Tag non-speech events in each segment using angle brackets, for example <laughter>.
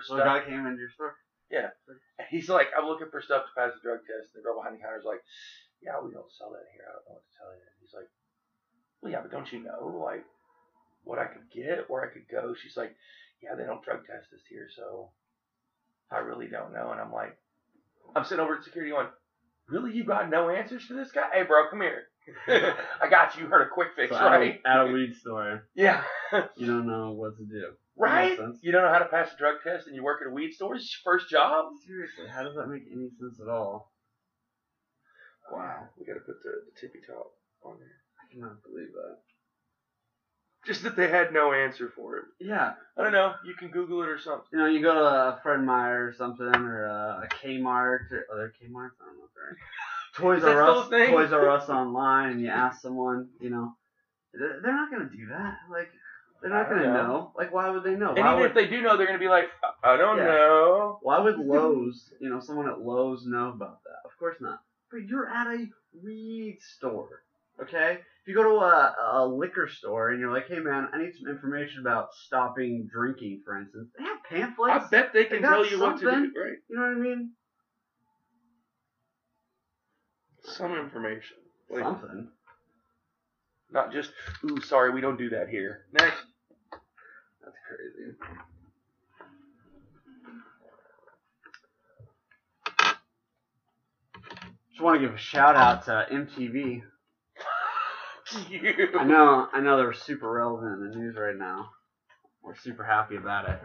for So stuff. a guy came into your store. Yeah. He's like, I'm looking for stuff to pass the drug test. And the girl behind the counter is like, Yeah, we don't sell that here. I don't know what to tell you. He's like, Well, yeah, but don't you know like what I could get, where I could go? She's like, Yeah, they don't drug test us here, so I really don't know. And I'm like, I'm sitting over at security going, Really, you got no answers to this guy? Hey, bro, come here. <laughs> I got you. You Heard a quick fix, So at, right? a, at a weed store, <laughs> Yeah. you don't know what to do. Right? You don't know how to pass a drug test, and you work at a weed store. It's your first job. Seriously, how does that make any sense at all? Wow, we got to put the, the tippy top on there. I cannot believe that. Just that they had no answer for it. Yeah, I don't know. You can Google it or something. you know, you go to a Fred Meyer or something, or a, a Kmart, or other Kmart. I don't know if they're Toys <laughs> Is that R still Us, a thing? Toys R Us <laughs> online, and you ask someone, you know, they're they're not gonna do that. Like, they're not gonna know. know. Like, why would they know? And Why even would if they do know, they're going to be like, I I don't Yeah. know. why would <laughs> Lowe's, you know, someone at Lowe's know about that? Of course not. But you're at a weed store, okay? If you go to a, a liquor store and you're like, hey man, I need some information about stopping drinking, for instance, they have pamphlets. I bet they can got tell you what to something. do, right? You know what I mean? Some information. Like, Something. not just, ooh, sorry, we don't do that here. Next. That's crazy. Just want to give a shout out to MTV. <laughs> I know, I know they're super relevant in the news right now. We're super happy about it.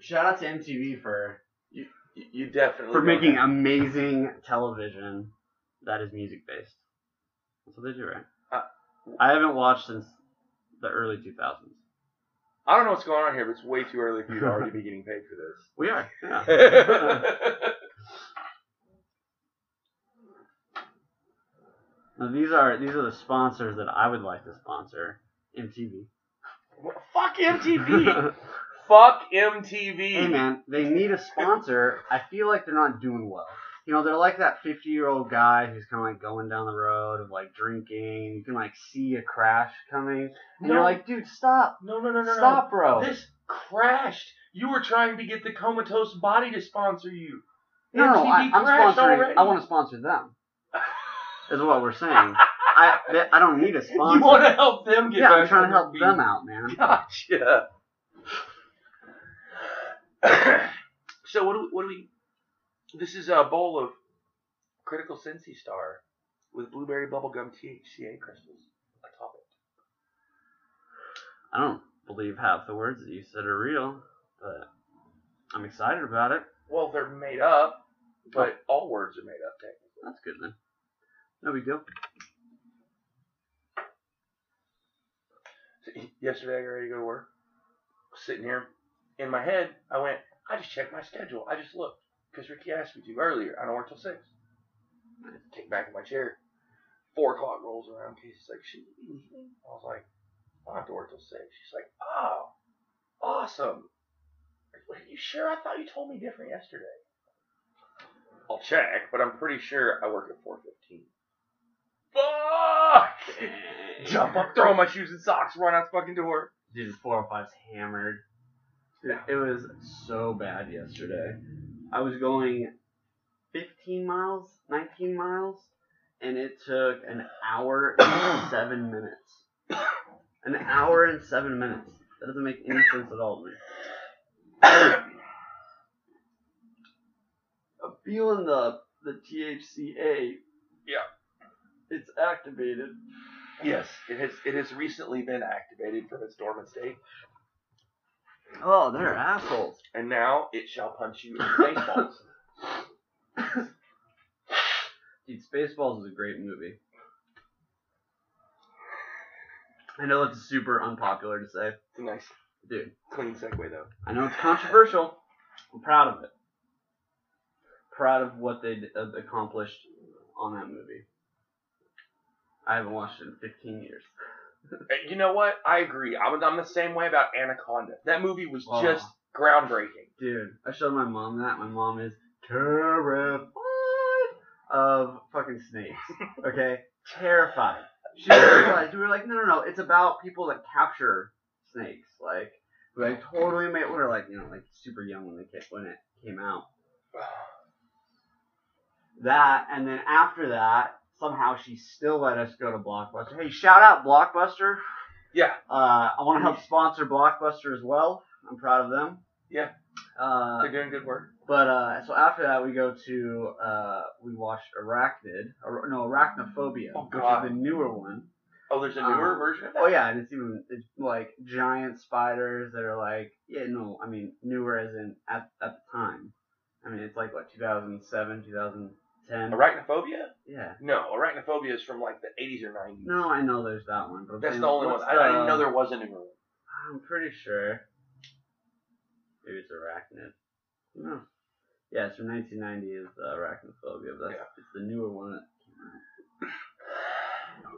Shout out to MTV for You, you definitely for making amazing television that is music based. That's what they do, right? Uh, I haven't watched since the early 2000s. I don't know what's going on here, but it's way too early for you to already be getting paid for this. We are. Yeah. <laughs> Now, these are these are the sponsors that I would like to sponsor MTV. Fuck MTV. <laughs> Fuck MTV. hey man, they need a sponsor. I feel like they're not doing well. You know, they're like that 50 year old guy who's kind of like going down the road of like drinking. You can like see a crash coming, and No. you're like, dude, stop, No, no, no, no, stop, no. bro. This crashed. You were trying to get the comatose body to sponsor you. no, no, I, I'm sponsoring. already. I want to sponsor them. Is what we're saying. I they- I don't need a <laughs> sponsor. You want to help them get yeah, back I'm trying to help feet. them out, man. Gotcha. <coughs> so what do what do we? This is a bowl of critical Sensi Star with blueberry bubblegum THCA crystals atop it. I don't believe half the words that you said are real, but I'm excited about it. Well, they're made up, but oh. all words are made up technically. That's good then. No big deal. So, Yesterday, I got ready to go to work. Sitting here, in my head, I went. I just checked my schedule. I just looked because Ricky asked me to earlier. I don't work till six. I kick back in my chair. Four o'clock rolls around. Casey's like, "Should we be leaving?" I was like, "I don't have to work till six. She's like, "Oh, awesome." Are you sure? I thought you told me different yesterday. I'll check, but I'm pretty sure I work at four fifteen. Fuck! <laughs> Jump up, throw my shoes and socks, run out the fucking door. Dude, 405's hammered. Dude, it was so bad yesterday. I was going 15 miles, 19 miles, and it took an hour and <coughs> seven minutes. An hour and seven minutes. That doesn't make any sense at all to me. I'm feeling the the THCA. Yeah. It's activated. yes, it has. It has recently been activated from its dormant state, Oh, they're assholes. and now it shall punch you in <laughs> the baseballs. Dude, Spaceballs is a great movie. I know it's super unpopular to say. It's a nice, Dude, clean segue though. I know it's controversial. I'm proud of it. Proud of what they d- uh, accomplished on that movie. I haven't watched it in 15 years. You know what? I agree. I'm, I'm the same way about Anaconda. That movie was Oh. just groundbreaking. Dude, I showed my mom that. My mom is terrified of fucking snakes. <laughs> Okay? terrified. She didn't. <coughs> We were like, no, no, no. It's about people that capture snakes. Like, like totally made. We were like, you know, like super young when they when it came out. <sighs> That, and then after that, somehow she still let us go to Blockbuster. Hey, shout out Blockbuster. Yeah. Uh, I want to help sponsor Blockbuster as well. I'm proud of them. Yeah. Uh, They're doing good work. but uh, so after that, we go to uh, we watched Arachnid, or, no Arachnophobia, Oh, which is the newer one. Oh, there's a newer Um, version of that. Oh yeah, and it's even it's like giant spiders that are like yeah no I mean newer as in at at the time. I mean it's like what 2007 2010. Arachnophobia? Yeah. No, Arachnophobia is from like the 80s or 90s. No, I know there's that one, but That's the only one. what's I, I didn't the- know there was a newer one. I'm pretty sure. Maybe it's arachnid. No. Yeah, it's from 1990. Is the arachnophobia, but that's, Yeah. it's the newer one.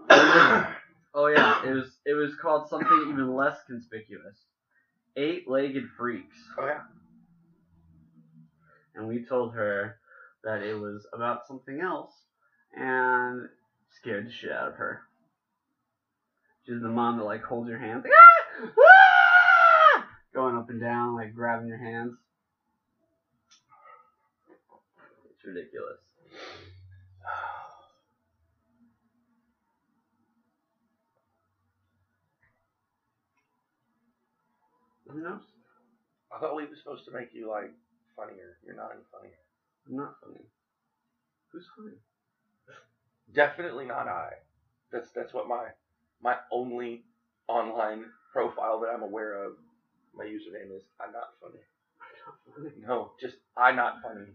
That came out. <coughs> Oh yeah, it was it was called something even less conspicuous. Eight-legged freaks, oh yeah. and we told her that it was about something else, and scared the shit out of her. She's the mom that like holds your hands, like, ah! Ah! going up and down, like grabbing your hands. It's ridiculous. <sighs> Who knows? I thought we were supposed to make you like funnier. You're not any funnier. I'm not funny. Who's funny? Definitely not I. That's that's what my my only online profile that I'm aware of. My username is I'm not funny. I'm not funny. No, just I not funny.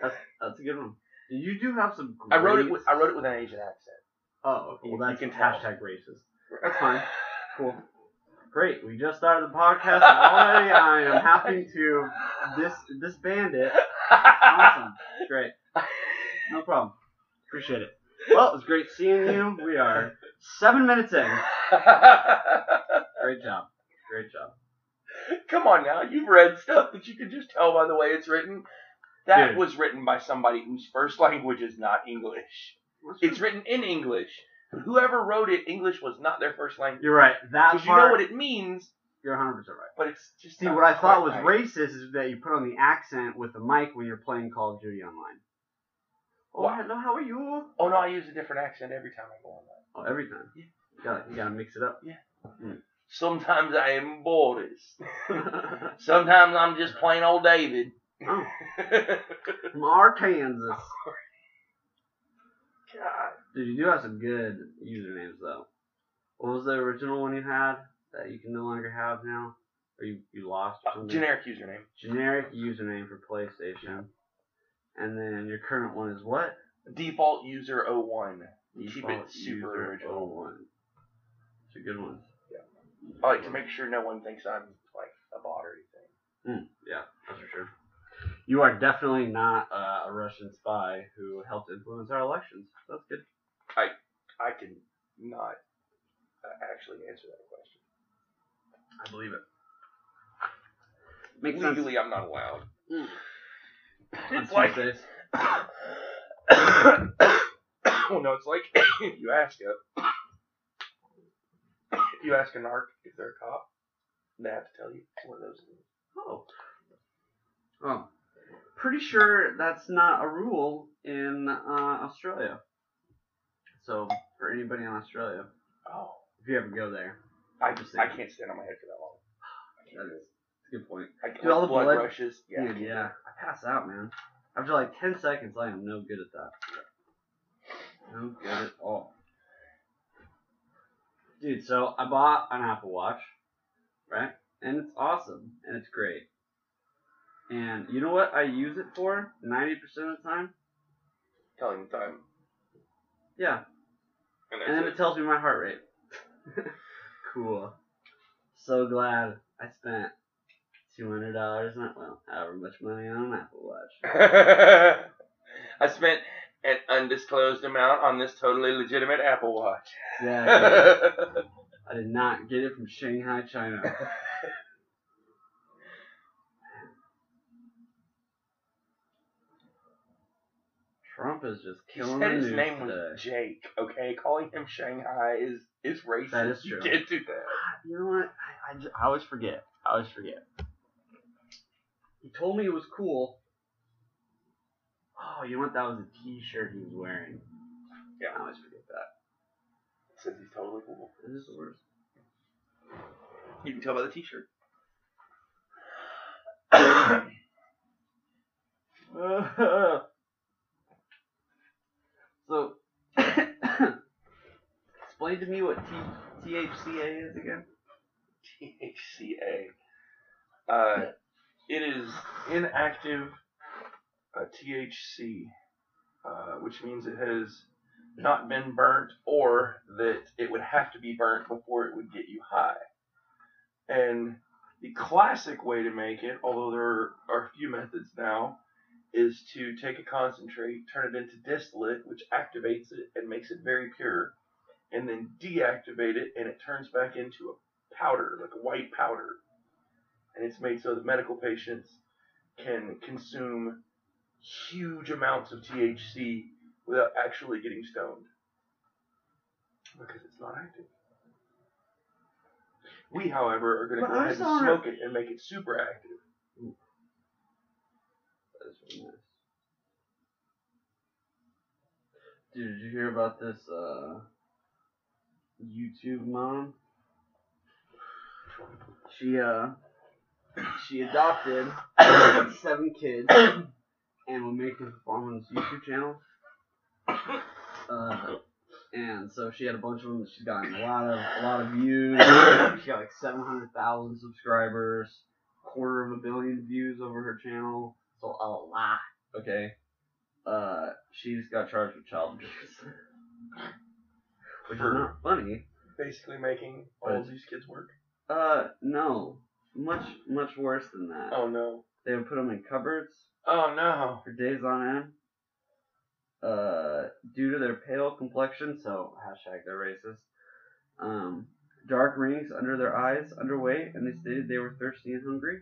That's that's a good one. You do have some. I wrote it. With, I wrote it with an Asian accent. Oh, okay. You- Well, you that's can tell. hashtag racist. That's fine. <sighs> Cool. Great. We just started the podcast, and already I am having to this this bandit. Awesome. Great. No problem. Appreciate it. Well, it was great seeing you. We are seven minutes in. Great job. Great job. Come on now, you've read stuff that you can just tell by the way it's written. That Dude. was written by somebody whose first language is not English. It's written in English. Whoever wrote it, English was not their first language. You're right. That Because you part. know what it means, you're 100 percent right. but it's just See, not what I thought was quite right. racist is that you put on the accent with the mic when you're playing Call of Duty online. Oh, Wow. hello, how are you? Oh no, I use a different accent every time I go on that. Oh, every time. Yeah. You gotta, you gotta mix it up. Yeah. Hmm. Sometimes I am Boris. <laughs> Sometimes I'm just plain old David. oh, <laughs> from Arkansas. <laughs> God. Dude, you do have some good usernames though. What was the original one you had that you can no longer have now? Or you, you lost or Uh, generic username. Generic username for PlayStation. And then your current one is what? Default user 01. Keep it Default super user original. 01. It's a good one. Yeah. I like to make sure no one thinks I'm like a bot or anything. Mm, yeah, that's for sure. You are definitely not uh, a Russian spy who helped influence our elections. That's good. I I can not uh, actually answer that question. I believe it. Makes Legally, I'm not allowed. sense. It's like Tuesdays. well, <coughs> no, it's like if <coughs> you ask a if <coughs> you ask a narc if they're a cop, they have to tell you it's one of those things. Oh. Oh. Pretty sure that's not a rule in uh, Australia. So, for anybody in Australia, Oh, if you ever go there, I Just I can't stand on my head for that long. That is a good point. I Dude, all the blood, blood- rushes. Yeah, I Dude, yeah. I pass out, man. After like 10 seconds, I am no good at that. No good at all. Dude, so I bought an Apple Watch, right? And it's awesome, and it's great. And you know what I use it for 90% of the time? Telling the time. Yeah, And and then that's it tells me my heart rate. <laughs> cool. So glad I spent $200 on, well, however much money on an Apple Watch. <laughs> I spent an undisclosed amount on this totally legitimate Apple Watch. Exactly. <laughs> I did not get it from Shanghai, China. Trump is just killing He said his name today. was Jake. Okay, calling him Shanghai is is racist. That is You true. can't do that. <sighs> You know what? I I always forget. I I always forget. He told me it was cool. Oh, you know what? That was a T-shirt he was wearing. Yeah. I always forget that. Says he's totally cool. This is the worst. You can tell by the T-shirt. <coughs> <coughs> <coughs> so, <coughs> explain to me what T- THCA is again. THCA. Uh, it is inactive uh, THC, uh, which means it has not been burnt or that it would have to be burnt before it would get you high. And the classic way to make it, although there are a few methods now, is to take a concentrate, turn it into distillate, which activates it and makes it very pure, and then deactivate it and it turns back into a powder, like a white powder. And it's made so that medical patients can consume huge amounts of THC without actually getting stoned. Because it's not active. We, however, are going to go ahead and smoke it and make it super active. Dude, did you hear about this uh, YouTube mom? She uh, she adopted <coughs> seven kids and will make them perform on YouTube channel. Uh, and so she had a bunch of them. She's gotten a lot of a lot of views. She got like seven hundred thousand subscribers, quarter of a billion views over her channel. So a lot. Okay. Uh, she's got charged with child abuse, <laughs> which is not funny. Basically making all of these kids work. Uh, no, much much worse than that. Oh no. They would put them in cupboards Oh no. for days on end. Uh, due to their pale complexion, so hashtag they're racist. Um, dark rings under their eyes, underweight, and they stated they were thirsty and hungry.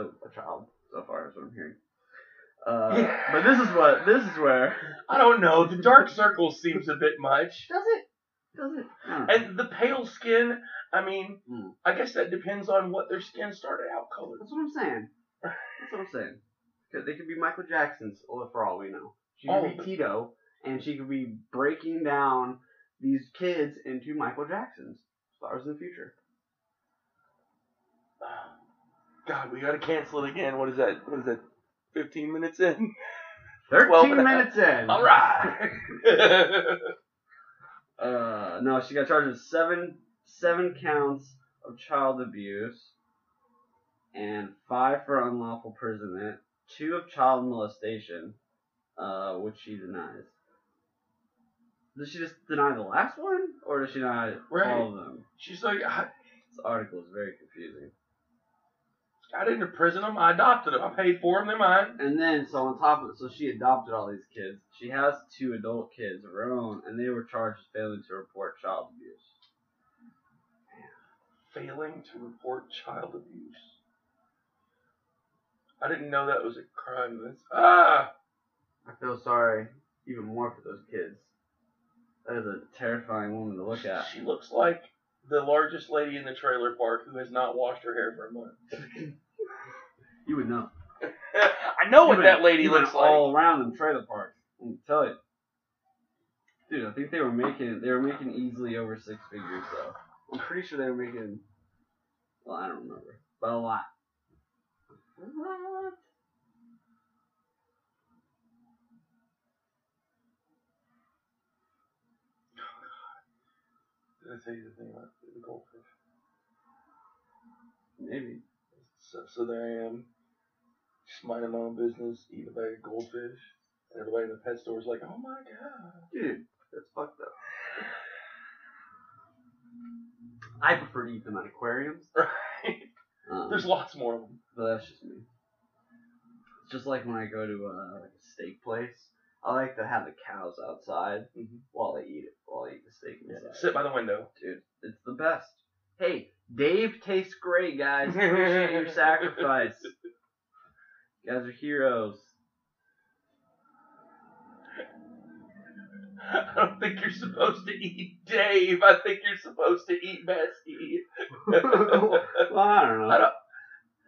So a child, so far is what I'm hearing. Uh, Yeah. but this is what this is where I don't know. The dark circle seems a bit much. does it does it I don't. And the pale skin, I mean, Hmm. I guess that depends on what their skin started out colored. That's what I'm saying. That's what I'm saying. 'Cause They could be Michael Jackson's, or for all we know. She could All be. Tito, and she could be breaking down these kids into Michael Jacksons. Stars in the future. God, we gotta cancel it again. What is that? What is that? 15 minutes in? 13 and minutes in. Alright! <laughs> Uh, no, she got charged with seven seven counts of child abuse, and five for unlawful imprisonment, two of child molestation, uh, which she denies. Does she just deny the last one, or does she deny Right. all of them? She's like, I, This article is very confusing. I didn't imprison them. I adopted them. I paid for them. They're mine. And then, so on top of it, so she adopted all these kids. She has two adult kids of her own, and they were charged with failing to report child abuse. Failing to report child abuse. I didn't know that was a crime. That's ah. I feel sorry even more for those kids. That is a terrifying woman to look at. She looks like the largest lady in the trailer park who has not washed her hair for a month. You would know. <laughs> I know what You've that lady you've been looks like. all around in trailer park. I can tell you. Dude, I think they were making they were making easily over six figures though. I'm pretty sure they were making well, I don't remember. But a lot. What? Did I tell you the thing about the goldfish? Maybe. So, so there I am, just minding my own business, eating a bag of goldfish, and everybody in the pet store is like, "Oh my god!" Dude, that's fucked up. I prefer to eat them at aquariums. <laughs> Right? Um, There's lots more of them. But that's just me. It's just like when I go to uh, like a steak place. I like to have the cows outside Mhm. while they eat it, while they eat the steak Yeah, inside. sit by the window. Dude, it's the best. Hey, Dave tastes great, guys. <laughs> Appreciate your sacrifice. You guys are heroes. <laughs> I don't think you're supposed to eat Dave. I think you're supposed to eat Bessie. <laughs> well, I don't know. I don't-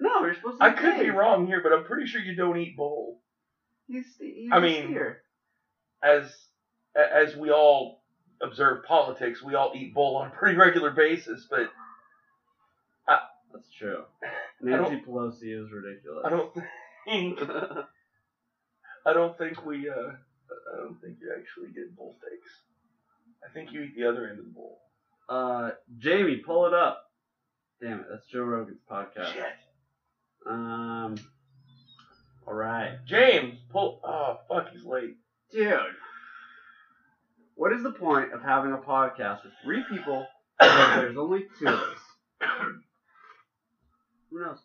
no, you're supposed to. I could be wrong here, but I'm pretty sure you don't eat Bull. He's, he's I a mean- steer. As as we all observe politics, we all eat Bull on a pretty regular basis. But That's true. Nancy Pelosi is ridiculous. I don't think <laughs> I don't think we uh I don't think you actually get bull steaks. I think you eat the other end of the bowl. uh, Jamie, pull it up. Damn it, that's Joe Rogan's podcast. Shit. Um. All right, James, pull. Oh fuck, he's late. dude. What is the point of having a podcast with three people <coughs> if there's only two of us? Who knows?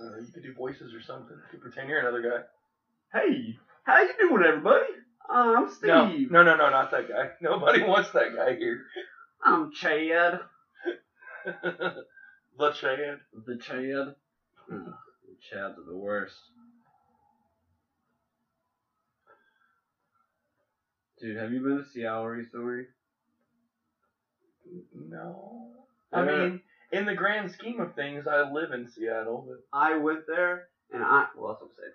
Uh, you could do voices or something. You could pretend you're another guy. Hey, how you doing, everybody? I'm Steve. No, no, no, no, not that guy. <laughs> Nobody wants that guy here. I'm Chad. <laughs> the Chad. The Chad. <laughs> Ugh, the Chads are the worst. Dude, have you been to Seattle recently? No. I Yeah. mean, in the grand scheme of things, I live in Seattle, but I went there, and I well, that's what I'm saying.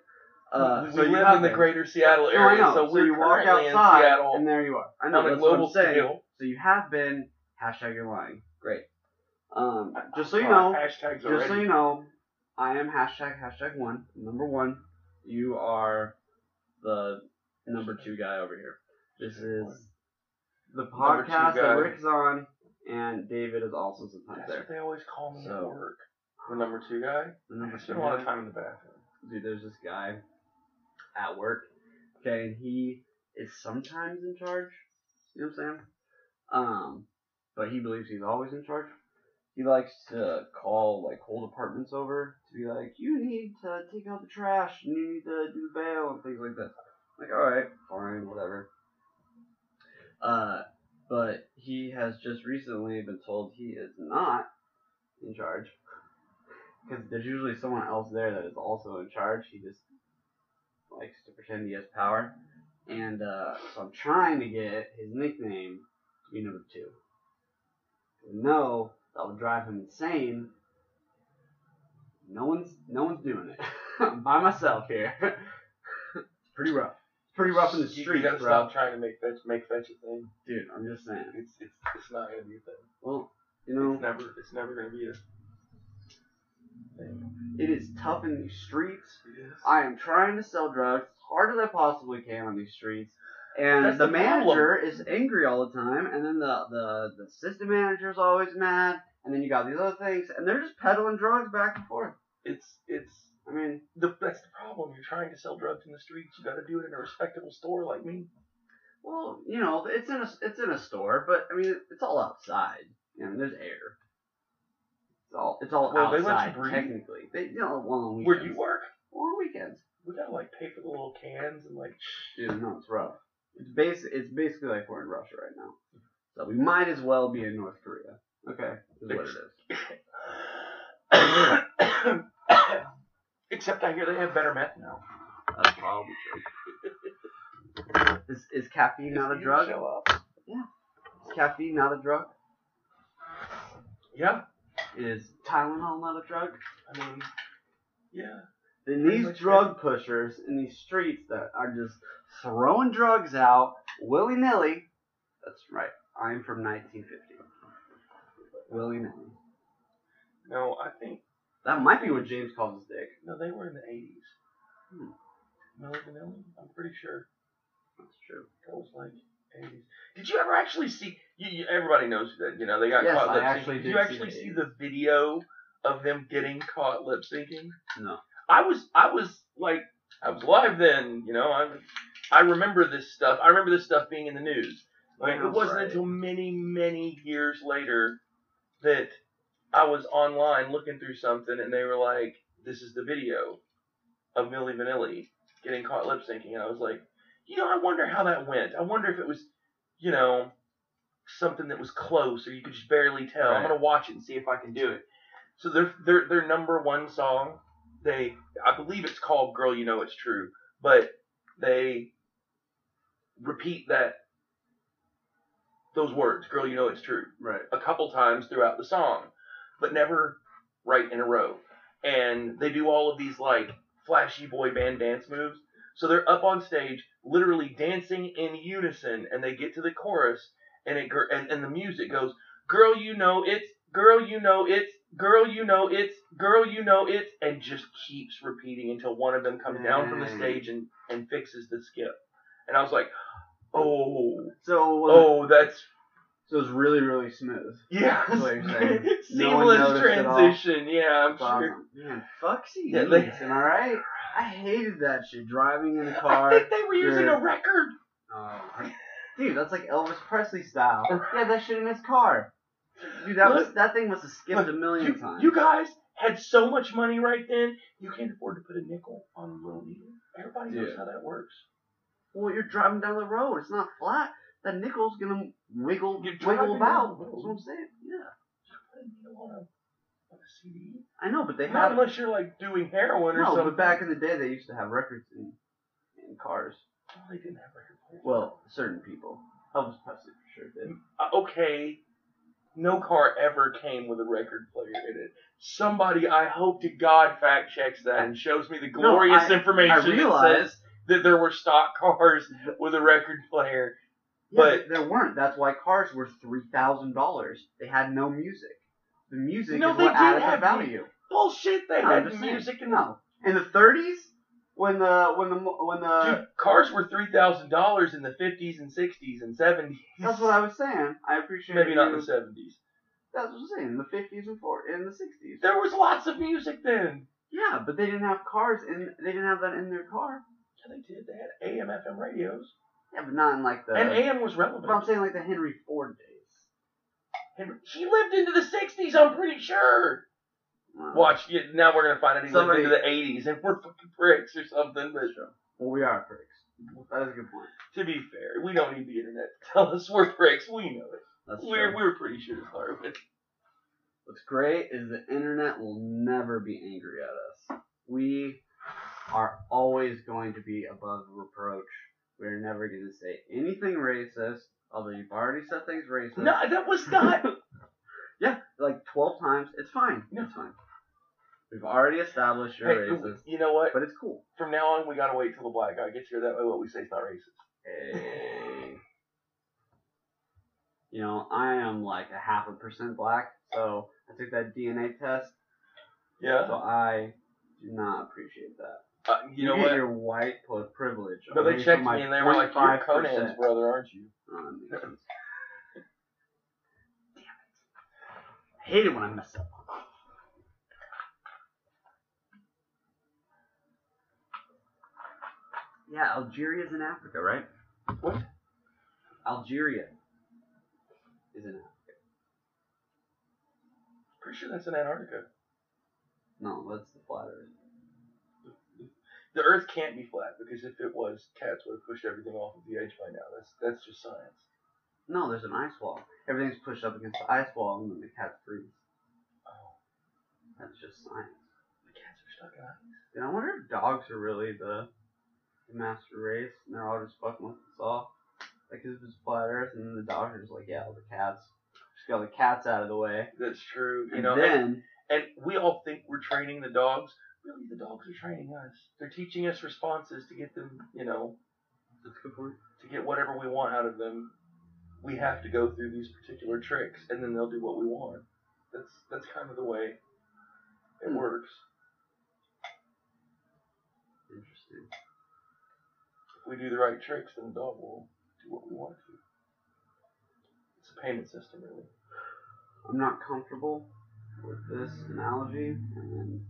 Uh, we so you live in the been. greater Seattle No, I area, know. so we're you walk outside, Seattle and there you are. I know on a that's what I'm saying. scale. So you have been. Hashtag you're lying. Great. Um, just so you know, hashtags just already. so you know, I am hashtag hashtag one number one. You are the number two guy over here. This is the Number two podcast that. Rick's on, and David is also sometimes That's there. what they always call me So- at work. The number two guy. The number I two spend a lot of guy. time in the bathroom. dude, there's this guy at work, okay, and he is sometimes in charge. You know what I'm saying? Um, but he believes he's always in charge. He likes to call like whole departments over to be like, you need to take out the trash, and you need to do the bail and things like that. Like, all right, fine, whatever. Uh, but he has just recently been told he is not in charge because there's usually someone else there that is also in charge. He just likes to pretend he has power. And uh, so I'm trying to get his nickname to be number two. No, that would drive him insane. No one's no one's doing it. <laughs> I'm by myself here. it's pretty rough. It's pretty rough in the You- streets, You gotta bro. stop trying to make fetch make fetch a thing. Dude, I'm just saying. It's it's it's not gonna be a thing. Well, you know, It's never it's never gonna be a thing. it is tough in these streets. It is. I am trying to sell drugs as hard as I possibly can on these streets. And That's the, the manager is angry all the time, and then the, the, the assistant manager is always mad, and then you got these other things, and they're just peddling drugs back and forth. It's it's I mean, the that's the problem. You're trying to sell drugs in the streets. You got to do it in a respectable store like me. well, you know, it's in a it's in a store, but I mean, it's all outside. You know, there's air. It's all it's all Well, they let you outside breathe? technically. They you know well on Where do you work? Well, on weekends. We gotta like pay for the little cans and like. Dude, no, it's rough. It's basi- It's basically like we're in Russia right now. So we might as well be in North Korea. Okay, is what it is. <coughs> Except I hear they have better meth now. That's probably true. <laughs> Is, is caffeine not a drug? Show up. Is caffeine not a drug? Yeah. Is Tylenol not a drug? I mean, yeah. Then these drug pushers in these streets that are just throwing drugs out willy nilly. That's right. I'm from 1950. Willy nilly. No, I think That might be what James calls his dick. no, they were in the eighties. Hmm. Milli Vanilli? I'm pretty sure That's true. that was like eighties. Did you ever actually see? You, you, everybody knows that you know they got Yes, caught I lip syncing. Did did you actually see the video of them getting caught lip syncing? No. I was I was like I was live then, you know. I I remember this stuff. I remember this stuff being in the news. Like it wasn't right. until many many years later that I was online looking through something and they were like, "This is the video of Milli Vanilli getting caught lip syncing," and I was like, "You know, I wonder how that went. I wonder if it was, you know." Something that was close, or you could just barely tell. I'm gonna watch it and see if I can do it. So their their their number one song they I believe it's called Girl You Know It's True, but they repeat that those words, "Girl, you know it's true," Right. a couple times throughout the song, but never right in a row. And they do all of these like flashy boy band dance moves. So they're up on stage, literally dancing in unison, and they get to the chorus, and it and, and the music goes, "Girl, you know it's, girl, you know it's, girl, you know it's, girl, you know it's," and just keeps repeating until one of them comes down from the mm. stage and and fixes the skip. And I was like, "Oh, So was oh, that's so it's really really smooth. yeah, That's what you're saying. <laughs> No seamless all. transition. Yeah, I'm sure." Man, fuck CDs. Yeah, am I right? I hated that shit. Driving in a I car. I think they were using a record. Oh, <laughs> dude, that's like Elvis Presley style. <laughs> Had that shit in his car. Dude, that was that thing must have skipped look, a million You, times. you guys had so much money right then, you can't afford to put a nickel on a little needle. Everybody knows Yeah. how that works. well, you're driving down the road. It's not flat. That nickel's gonna wiggle, You're wiggle about. down the road. That's what I'm saying. Yeah, Just put a needle on a, on a CD. I know, but they Not have unless you're like doing heroin or no. something. But back in the day, they used to have records in in cars. Well, they didn't have record players. Well, certain people. Elvis Presley for sure did. Uh, okay, no car ever came with a record player in it. Somebody, I hope to God, fact checks that and shows me the No, glorious I- information I that says that there were stock cars with a record player. Yeah, But- there weren't. That's why cars were three thousand dollars. They had no music. The music No, is what added have the value. Bullshit! They No, had music No, in the thirties, when the when the when the Dude, cars were three thousand dollars in the fifties and sixties and seventies. that's what I was saying. I appreciate Maybe not in the seventies. That's what I was saying. In the fifties and four in the sixties. There was lots of music then. Yeah, but they didn't have cars and they didn't have that in their car. Yeah, they did. They had AM, FM radios, Yeah, but not in like the. and AM was relevant. but I'm saying like the Henry Ford days. Henry, he lived into the sixties. I'm pretty sure. Watch, yeah, now we're gonna find he Somebody- into the '80s, and we're fucking pricks or something. But Well, we are pricks. That is a good point. to be fair, we don't need the internet to tell us we're pricks. We know it. That's We're true. we're pretty sure start with. What's great is the internet will never be angry at us. We are always going to be above reproach. We're never going to say anything racist, although you've already said things racist. No, that was not. <laughs> yeah, like 12 times. It's fine. No. It's fine. We've already established you're hey, racist, you know what? but it's cool. From now on, we gotta wait till the black guy gets here. That way, what we say is not racist. Hey. You know, I am like a half a percent black, so I took that DNA test, Yeah. so I do not appreciate that. Uh, you know get what? Your white pl- privilege. No, they checked my me and they were like, "You're 0.5%." Conan's brother, aren't you?" <laughs> Oh, that makes sense. Damn it! I hate it when I mess up. Yeah, Algeria's in Africa, right? What? Algeria is in Africa. Pretty sure that's in Antarctica. No, that's the flat Earth. The Earth can't be flat because if it was, cats would have pushed everything off of the edge by now. That's that's just science. No, there's an ice wall. Everything's pushed up against the ice wall, and then the cats freeze. Oh, That's just science. the cats are stuck in ice. And I wonder if dogs are really the, the master race, and they're all just fucking with us all. Like, 'cause if it's flat Earth, and then the dogs are just like, yeah, all the cats, just got the cats out of the way. That's true. You And know, and, then, and we all think we're training the dogs. Really, the dogs are training us. They're teaching us responses to get them, you know, that's a good point. to get whatever we want out of them. We have to go through these particular tricks, and then they'll do what we want. That's that's kind of the way it Hmm. works. Interesting. If we do the right tricks, then the dog will do what we want it to. It's a payment system, really. I'm not comfortable with this analogy, and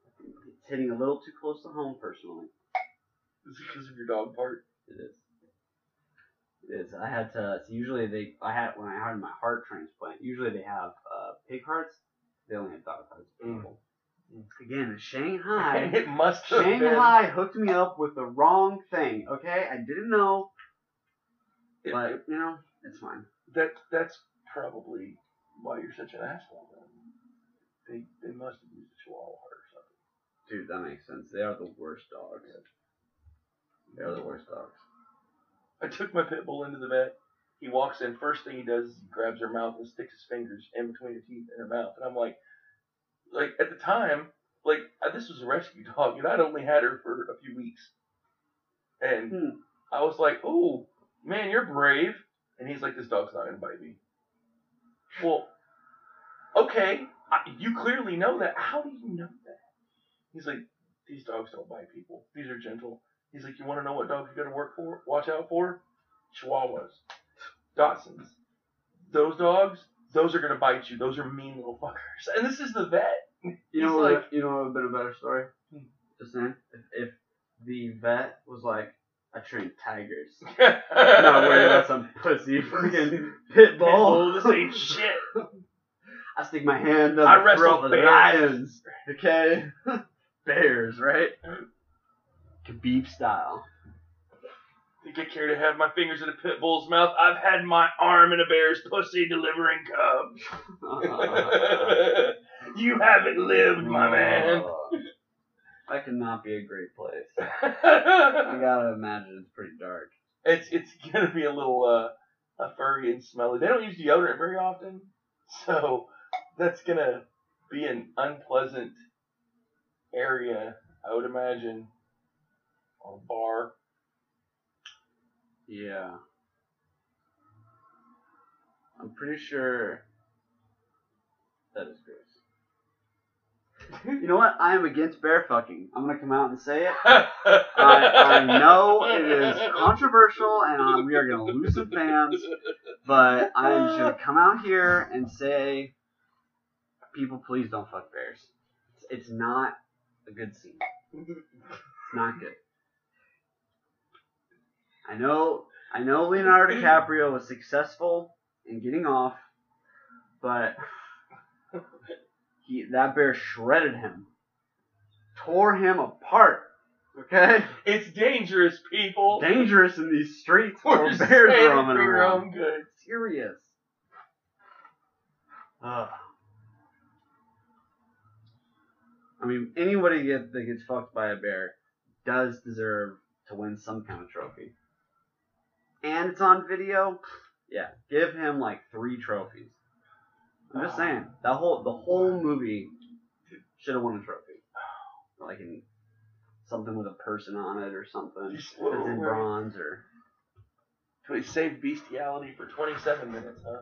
I think it's hitting a little too close to home personally. Is it because of your dog part? It is. It is. I had to. So usually they. I had when I had my heart transplant. Usually they have uh, pig hearts. They only have dog hearts. Mm. Again, <laughs> Shanghai. it must have been. Shanghai hooked me up with the wrong thing. Okay, I didn't know, It- but it- you know, it's fine. that that's probably why you're such an asshole. Then. They they must have used a chihuahua or something. Dude, that makes sense. They are the worst dogs. They are the worst dogs. I took my pit bull into the vet. He walks in. First thing he does is he grabs her mouth and sticks his fingers in between her teeth and her mouth. And I'm like, like at the time, like this was a rescue <laughs> dog, and I'd only had her for a few weeks. And Hmm. I was like, oh man, you're brave. And he's like, this dog's not gonna bite me. Well, okay, I, you clearly know that. How do you know that? He's like, these dogs don't bite people. These are gentle. He's like, you want to know what dogs you got to work for? Watch out for? Chihuahuas, Dachshunds. Those dogs, those are gonna bite you. Those are mean little fuckers. And this is the vet. You know, like- what, you know what would have been a better story? Hmm. Just saying, if, if the vet was like, I train tigers, <laughs> not worried about some pussy <laughs> freaking pit bull. This ain't shit. <laughs> I stick my hand up I the wrestle bears. lions. Okay, bears, right? Khabib style. Think I care to have my fingers in a pit bull's mouth? I've had my arm in a bear's pussy delivering cubs. <laughs> you haven't lived, my man. <laughs> That cannot be a great place. <laughs> I gotta imagine it's pretty dark. it's it's gonna be a little uh, a furry and smelly. They don't use deodorant very often, so that's gonna be an unpleasant area, I would imagine, on a bar. Yeah. I'm pretty sure that is gross. <laughs> You know what? I am against bear fucking. I'm gonna come out and say it. <laughs> I, I know it is controversial and uh, we are gonna lose some fans, but I'm just gonna come out here and say, people, please don't fuck bears. It's, it's not a good scene. It's not good. I know, I know Leonardo <clears throat> DiCaprio was successful in getting off, but he that bear shredded him, tore him apart. Okay, It's dangerous, people. dangerous in these streets We're where bears it roaming around. good. Serious. Ugh. I mean, anybody that gets fucked by a bear does deserve to win some kind of trophy. And it's on video. Yeah, give him like three trophies. I'm just saying that whole the whole movie should have won a trophy, like in something with a person on it or something Just that's in bronze or So he saved bestiality for 27 minutes, huh?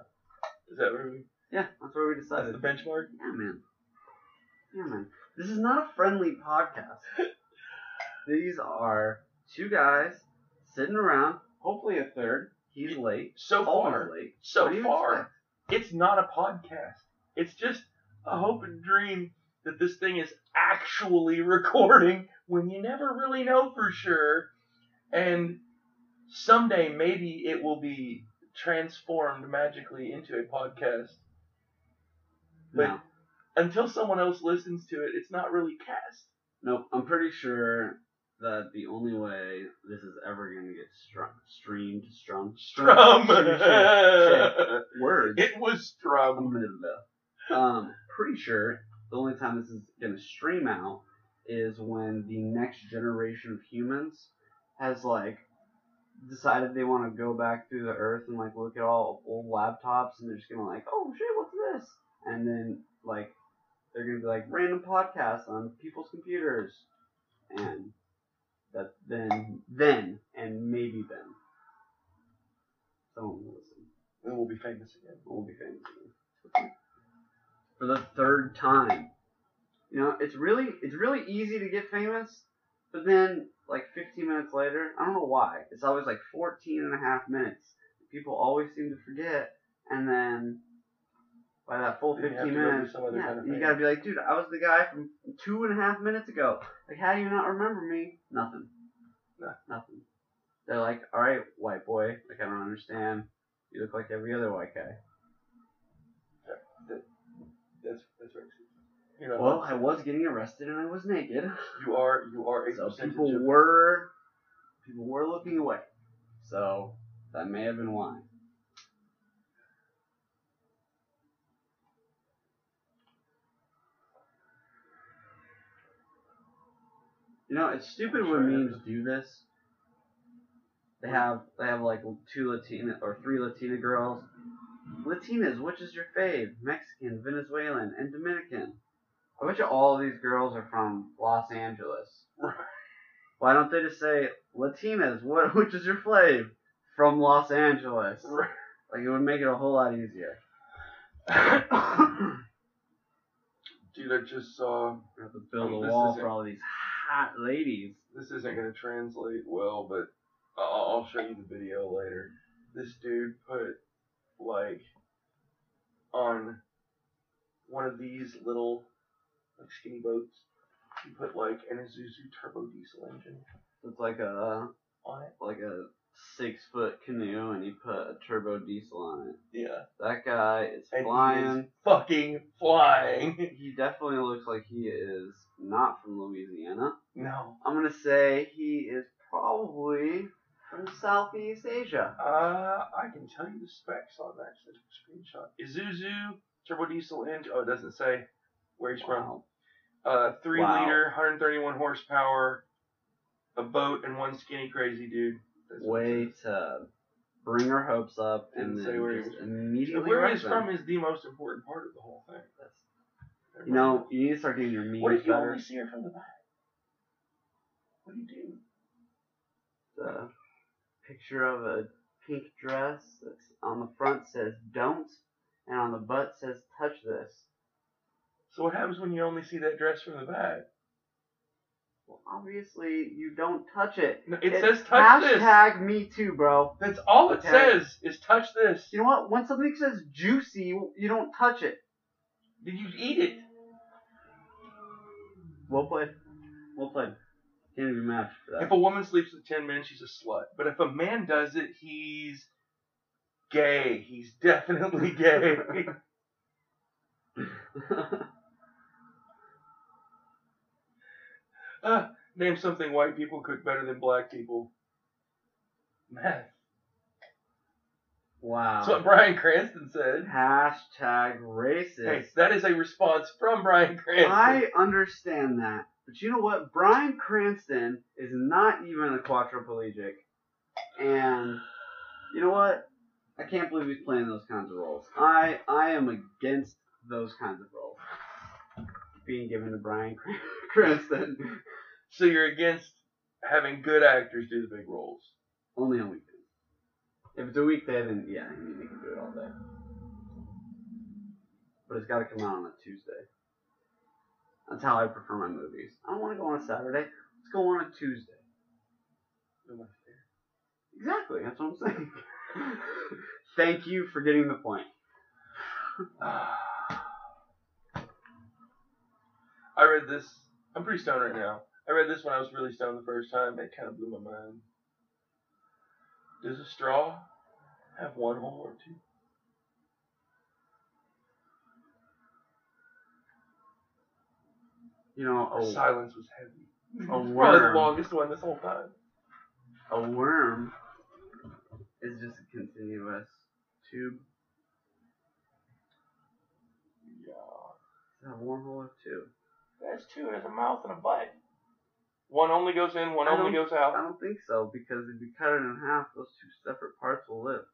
Is that where we? yeah, that's where we That's decided. the benchmark. Yeah, man. Yeah, man. This is not a friendly podcast. <laughs> These are two guys sitting around. Hopefully, a third. He's late. So Always far, late. so What do you far, expect? it's not a podcast. It's just a hope and dream that this thing is actually <laughs> recording when you never really know for sure. And someday maybe it will be transformed magically into a podcast. But No. until someone else listens to it, it's not really cast. Nope. I'm pretty sure that the only way this is ever going to get strum, streamed, strung, Strum. <laughs> Shit, shit. words. it was Strum. Um, pretty sure the only time this is gonna stream out is when the next generation of humans has like decided they want to go back through the earth and like look at all old laptops and they're just gonna like, oh shit, what's this? And then like they're gonna be like random podcasts on people's computers, and that then then and maybe then someone will listen. And we'll be famous again. We'll be famous again. For the third time. You know, it's really it's really easy to get famous, but then like 15 minutes later, I don't know why. It's always like 14 and a half minutes. People always seem to forget, and then by that full you 15 have to go do minutes, yeah, you gotta be like, dude, I was the guy from two and a half minutes ago. Like, how do you not remember me? Nothing. No. Nothing. They're like, all right, white boy. Like, I don't understand. You look like every other white guy. That's that's right. You know, Well, I was getting arrested and I was naked, you are you are a so people of were people were looking away. So that may have been why. You know, it's stupid I'm when memes do this. They have they have like two Latina or three Latina girls. Latinas, which is your fave? Mexican, Venezuelan, and Dominican. I bet you all of these girls are from Los Angeles. <laughs> Why don't they just say Latinas? What <laughs> which is your fave? From Los Angeles. Like it would make it a whole lot easier. <coughs> Dude, I just saw. We have to build a wall for all these hot ladies. This isn't gonna translate well, but I'll, I'll show you the video later. This dude put like on one of these little like skinny boats. He put like an Isuzu turbo diesel engine It's like a on it. like a six foot canoe, and he put a turbo diesel on it. Yeah. That guy is And is flying. fucking flying. <laughs> He definitely looks like he is not from Louisiana. no. I'm gonna say he is probably from Southeast Asia. Uh, I can tell you the specs on that. A screenshot. Isuzu turbo diesel engine. Oh, it doesn't say where he's from. Uh, three Wow. liter, 131 horsepower, a boat, and one skinny crazy dude. That's Way to bring our hopes up and Didn't say then where he just was- immediately Where he's from is the most important part of the whole thing. You know, you need to start getting your memes what if you better. only see her from the back? What do you do? The picture of a pink dress that's on the front says "Don't," and on the butt says "Touch this." So what happens when you only see that dress from the back? Well, obviously you don't touch it. No, It It's says touch this. Hashtag me too, bro. That's all it Okay. says is touch this. You know what? When something says juicy, you don't touch it. Did you eat it? Well played. Well played. Can't even match for that. If a woman sleeps with ten men, she's a slut. But if a man does it, he's gay. He's definitely gay. <laughs> <laughs> uh, name something white people cook better than black people. Meth. wow. That's what Bryan Cranston said. Hashtag racist. Hey, that is a response from Bryan Cranston. I understand that. But you know what? Bryan Cranston is not even a quadriplegic. And you know what? I can't believe he's playing those kinds of roles. I I am against those kinds of roles. Being given to Bryan Cran- Cranston. So you're against having good actors do the big roles. Only on weekends. If it's a weekday, then yeah, I mean, they can do it all day. But it's got to come out on a Tuesday. That's how I prefer my movies. I don't want to go on a Saturday. Let's go on a Tuesday. Exactly. That's what I'm saying. Thank you for getting the point. I read this. I'm pretty stoned right now. I read this when I was really stoned the first time. It kind of blew my mind. Does a straw have one hole or two? You know, Our a, silence was heavy. a <laughs> Probably the worm. longest one this whole time. A worm is just a continuous tube. Yeah. Is that a wormhole or two? That's two. There's a mouth and a butt. One only goes in, one I only don't- goes out. I don't think so because if you cut it in half, those two separate parts will live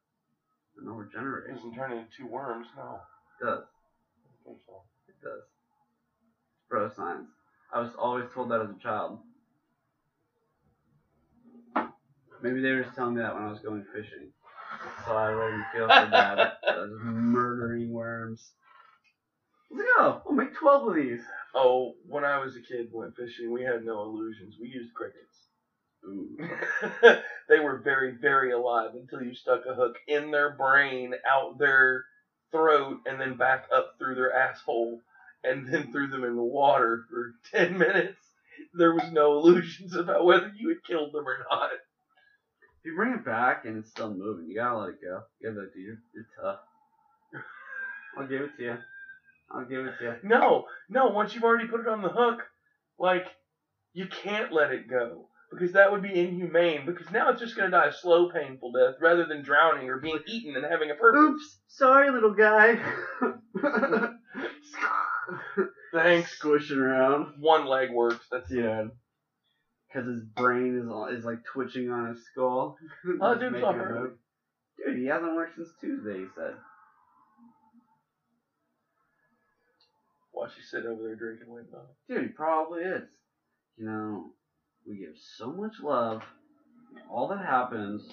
and they'll It regenerate. doesn't turn into two worms. No. It does. I don't think so. It does. It's bro science. I was always told that as a child. Maybe they were just telling me that when I was going fishing. So I wouldn't feel so bad. <laughs> I was murdering worms. Let's go. I'll make 12 of these. Oh, when I was a kid, went fishing. We had no illusions. We used crickets. Ooh. <laughs> they were very, very alive until you stuck a hook in their brain, out their throat, and then back up through their asshole, and then threw them in the water for <laughs> 10 minutes. There was no illusions about whether you had killed them or not. If you bring it back and it's still moving, you gotta let it go. You gotta be dude, you're, you're tough. I'll give it to you. I'll give it to you. No, no, once you've already put it on the hook, like, you can't let it go. Because that would be inhumane. Because now it's just going to die a slow, painful death rather than drowning or being eaten and having a purpose. Oops, sorry, little guy. <laughs> Thanks. Squishing around. One leg works. That's it. Yeah. because his brain is all- is like twitching on his skull. <laughs> Oh, dude's making up a early. move. Dude, he hasn't worked since Tuesday. He said. Watch you sit over there drinking wine. though. Dude, he probably is. You know, we give so much love. All that happens is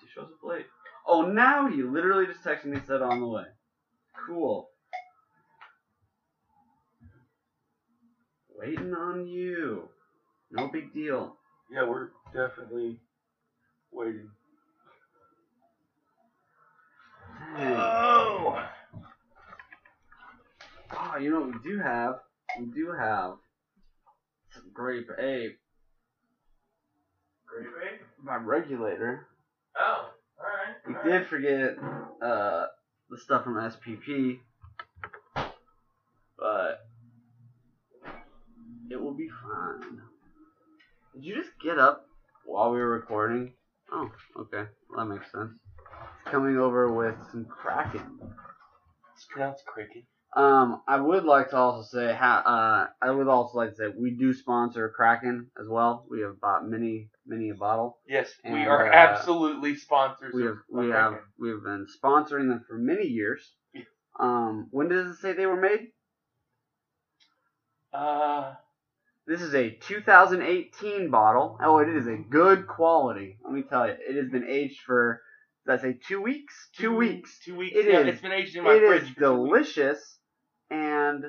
he shows up late. Oh, now he literally just texted me said on the way. Cool. Waiting on you. No big deal. Yeah, we're definitely waiting. Dang. Oh. Oh, you know what we do have? We do have some grape ape. Grape ape? My regulator. Oh, alright. We did forget uh, the stuff from SPP, but it will be fine. Did you just get up while we were recording? Oh, okay. Well, that makes sense. Coming over with some Kraken. It's pronounced cricket. Um, I would like to also say, ha- uh, I would also like to say we do sponsor Kraken as well. We have bought many, many a bottle. Yes, we are uh, absolutely sponsors. We of have, we Kraken. have, we have been sponsoring them for many years. Um, when does it say they were made? Uh, This is a 2018 bottle. Oh, it is a good quality. Let me tell you, it has been aged for, did I say two weeks? Two weeks. Two weeks. It yeah, is- it's been aged in my It fridge. is two weeks. delicious, and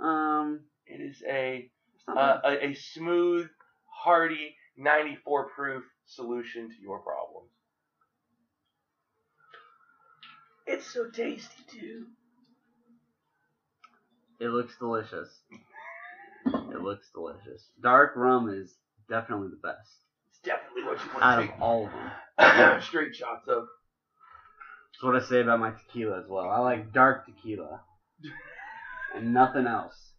um, It is a uh, a, a smooth, hearty, 94 proof solution to your problems. It's so tasty too. it looks delicious. It looks delicious. Dark rum is definitely the best It's definitely what you want. out want of all of them. take <coughs> straight shots of. That's what I say about my tequila as well. I like dark tequila <laughs> and nothing else.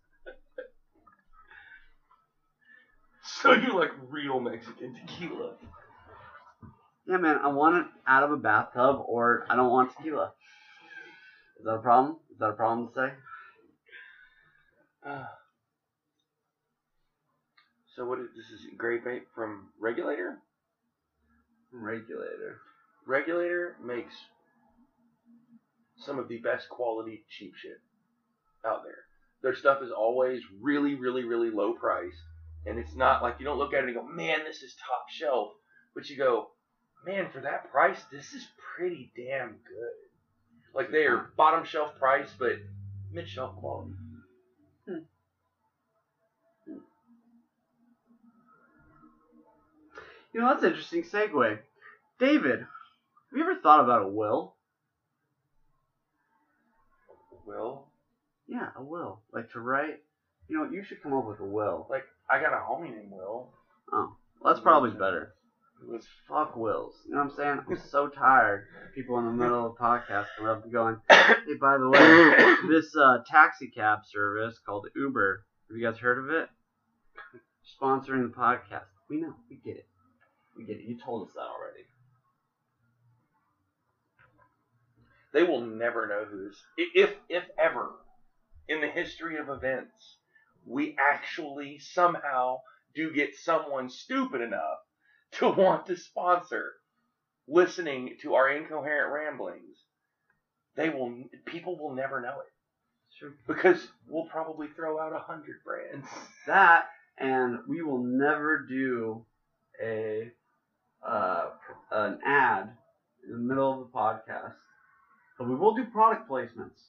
So you like real Mexican tequila? Yeah, man, I want it out of a bathtub or I don't want tequila. Is that a problem? Is that a problem to say? Ah. so what is this? Is grape ape from Regulator? Regulator. Regulator makes some of the best quality cheap shit out there. Their stuff is always really, really, really low price. And it's not like you don't look at it and go, man, this is top shelf. But you go, man, for that price, this is pretty damn good. Like they are bottom shelf price, but mid shelf quality. Hmm. You know, that's an interesting segue. David, have you ever thought about a will? Well, Yeah, a will. Like to write. You know, you should come up with a will. like I got a homie named Will. Oh, well, that's probably better. Was Fuck wills. You know what I'm saying? I'm <laughs> so tired. People in the middle of a podcast coming up and going, <coughs> hey, by the way, this uh, taxi cab service called Uber, have you guys heard of it? Sponsoring the podcast. We know. We get it. We get it. You told us that already. they will never know who's if if ever in the history of events we actually somehow do get someone stupid enough to want to sponsor listening to our incoherent ramblings they will people will never know it Sure. because we'll probably throw out a hundred brands <laughs> That, and we will never do a uh, an ad in the middle of the podcast. But we will do product placements.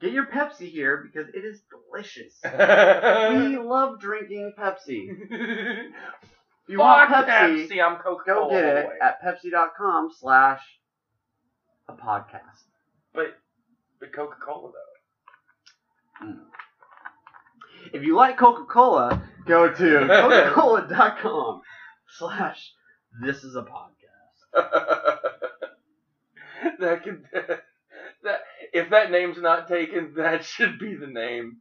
Get your Pepsi here because it is delicious. <laughs> we love drinking Pepsi. If <laughs> you want Fuck Pepsi, Pepsi, I'm Coca-Cola go get it at pepsi.com slash a podcast. but but Coca-Cola though mm. If you like Coca-Cola, go to <laughs> coca-cola.com slash this is a podcast. that could that if that name's not taken, <laughs> that should be the name.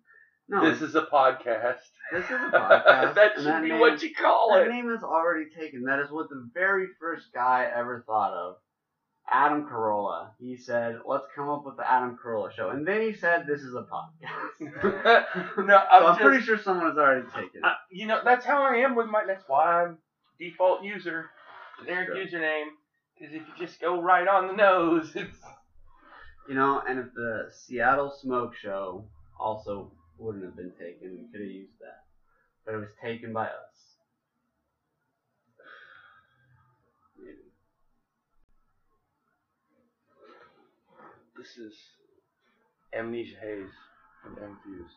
No, this is a podcast. this is a <laughs> podcast. that should be name, what you call That it. name is already taken. That is what the very first guy ever thought of. Adam Carolla. He said, "Let's come up with the Adam Carolla show," and then he said, "This is a podcast." <laughs> no, I'm, I'm just, pretty sure someone has already taken it. I, you know, that's how I am with my. That's why I'm default user, generic username. Because if you just go right on the nose, it's You know, and if the Seattle Smoke Show also wouldn't have been taken, we could have used that. But it was taken by us. Maybe. this is Amnesia Haze from Infused.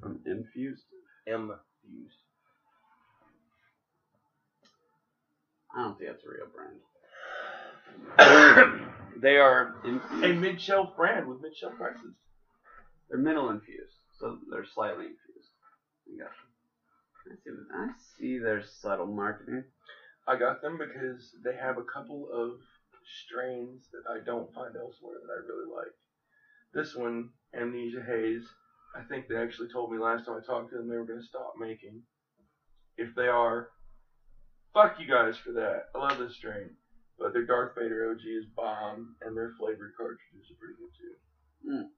From Infused? M-Fused. I don't think that's a real brand. They are a mid-shelf brand with mid-shelf prices. They're middle infused, so they're slightly infused. Got you. I see, I see their subtle marketing. I got them because they have a couple of strains that I don't find elsewhere that I really like. This one, Amnesia Haze, I think they actually told me last time I talked to them they were going to stop making. If they are, fuck you guys for that. I love this strain. But their Darth Vader OG is bomb, and their flavored cartridges are pretty good too. Mm.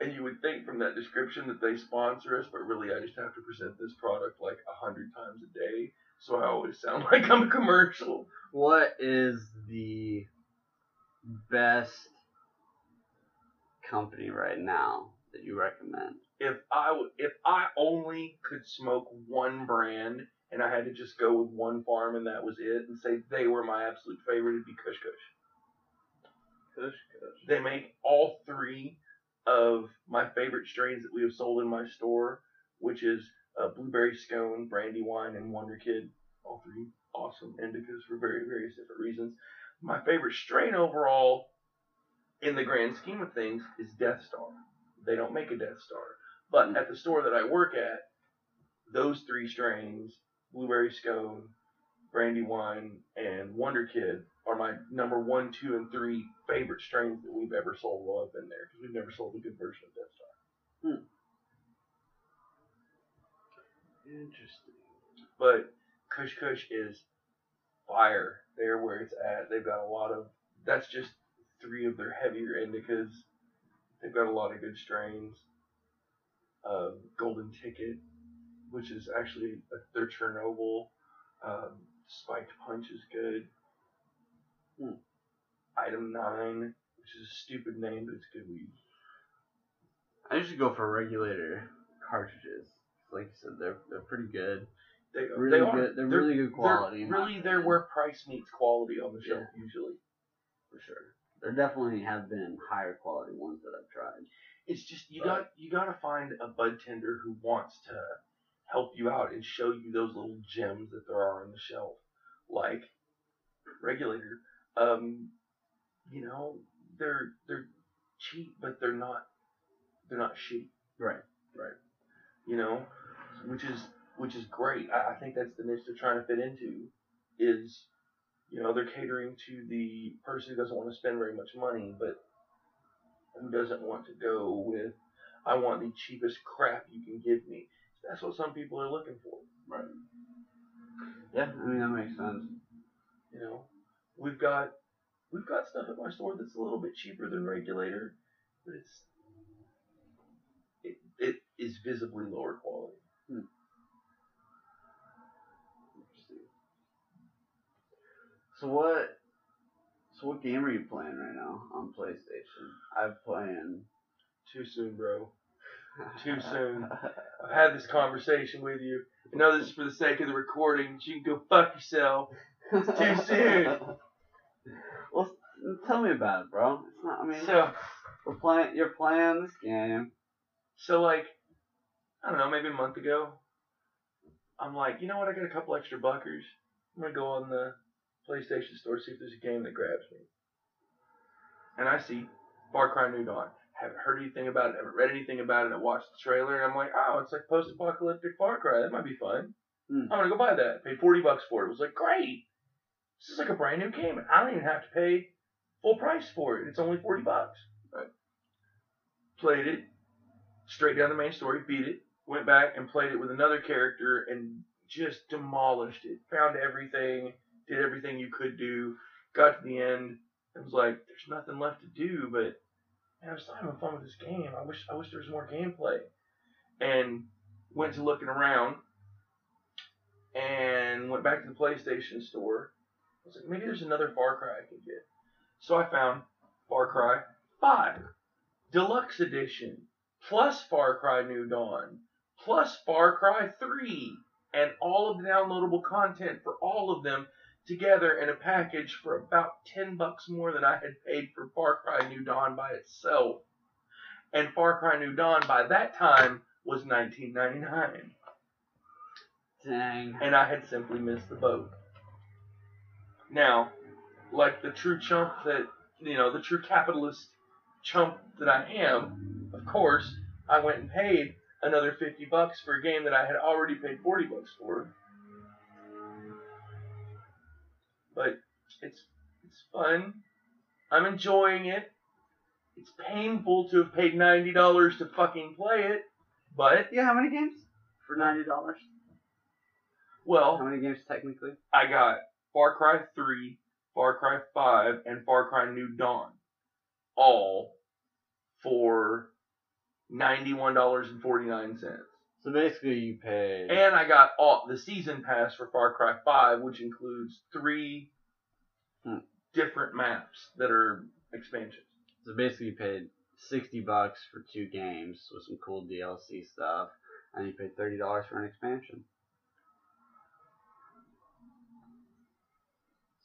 And you would think from that description that they sponsor us, but really I just have to present this product like a hundred times a day, so I always sound <laughs> like I'm a commercial. What is the best company right now that you recommend? If I would, if I only could smoke one brand and I had to just go with one farm and that was it, and say they were my absolute favorite, it'd be Kush Kush. Kush Kush. They make all three of my favorite strains that we have sold in my store, which is uh, Blueberry Scone, Brandywine, and Wonder Kid. All three awesome indicas for very various different reasons. My favorite strain overall, in the grand scheme of things, is Death Star. They don't make a Death Star, but at the store that I work at, those three strains, Blueberry Scone, Brandywine, and Wonder Kid, are my number one, two, and three favorite strains that we've ever sold while I've been there because we've never sold a good version of Death Star. Interesting. But Kush Kush is fire. They're where it's at. They've got a lot of. That's just three of their heavier indicas. They've got a lot of good strains. Um, Golden Ticket, which is actually a, their Chernobyl. Um, Spiked Punch is good. Hmm. Item Nine, which is a stupid name, but it's good weed. I usually go for regulator cartridges. Like you said, they're they're pretty good. They, Really they are. good. They're, really good quality. They're, really, they're where price meets quality on the shelf usually. for sure. There definitely have been higher quality ones that I've tried. It's just you But- got you got to find a bud tender who wants to help you out and show you those little gems that there are on the shelf, like regulator. Um, you know, they're they're cheap, but they're not they're not shitty. Right. Right. You know, which is which is great. I, I think that's the niche they're trying to fit into. Is you know they're catering to the person who doesn't want to spend very much money, but who doesn't want to go with I want the cheapest crap you can give me. That's what some people are looking for. Right. Yeah, I mean that makes sense. You know, we've got we've got stuff at my store that's a little bit cheaper than regulator, but it's it, it is visibly lower quality. Hmm. Interesting. So what? So what game are you playing right now on PlayStation? I'm playing. Too soon, bro. Too soon. I've had this conversation with you. I know this is for the sake of the recording. but You can go fuck yourself. too soon. <laughs> well, tell me about it, bro. It's not. I mean, So, we're playing. You're playing this game. so like, I don't know, maybe a month ago, I'm like, you know what? I got a couple extra buckers. I'm gonna go on the PlayStation Store see if there's a game that grabs me. And I see Far Cry New Dawn. Haven't heard anything about it. Haven't read anything about it. I watched the trailer and I'm like, oh, it's like post-apocalyptic Far Cry. That might be fun. Hmm. I'm gonna go buy that. Paid 40 bucks for it. It was like, great. This is like a brand new game. I don't even have to pay full price for it. It's only 40 bucks. Right. Played it. Straight down the main story. Beat it. Went back and played it with another character and just demolished it. Found everything, did everything you could do. Got to the end, It was like, "There's nothing left to do." But man, I was still having fun with this game. I wish I wish there was more gameplay. And went to looking around, and went back to the PlayStation store. I was like, maybe there's another Far Cry I can get. So I found Far Cry 5 Deluxe Edition plus Far Cry New Dawn plus Far Cry 3 and all of the downloadable content for all of them together in a package for about 10 bucks more than I had paid for Far Cry New Dawn by itself. And Far Cry New Dawn by that time was 1999 Dang. and I had simply missed the boat. Now, like the true chump that, you know, the true capitalist chump that I am, of course, I went and paid another 50 bucks for a game that I had already paid 40 bucks for. But it's it's fun. I'm enjoying it. It's painful to have paid $90 to fucking play it, but Yeah, how many games? For ninety dollars. well, How many games technically? I got Far Cry 3, Far Cry 5, and Far Cry New Dawn. All for $91.49. So basically, you pay. And I got all the season pass for Far Cry 5, which includes three Hmm. different maps that are expansions. So basically, you paid sixty bucks for two games with some cool DLC stuff, and you paid thirty dollars for an expansion.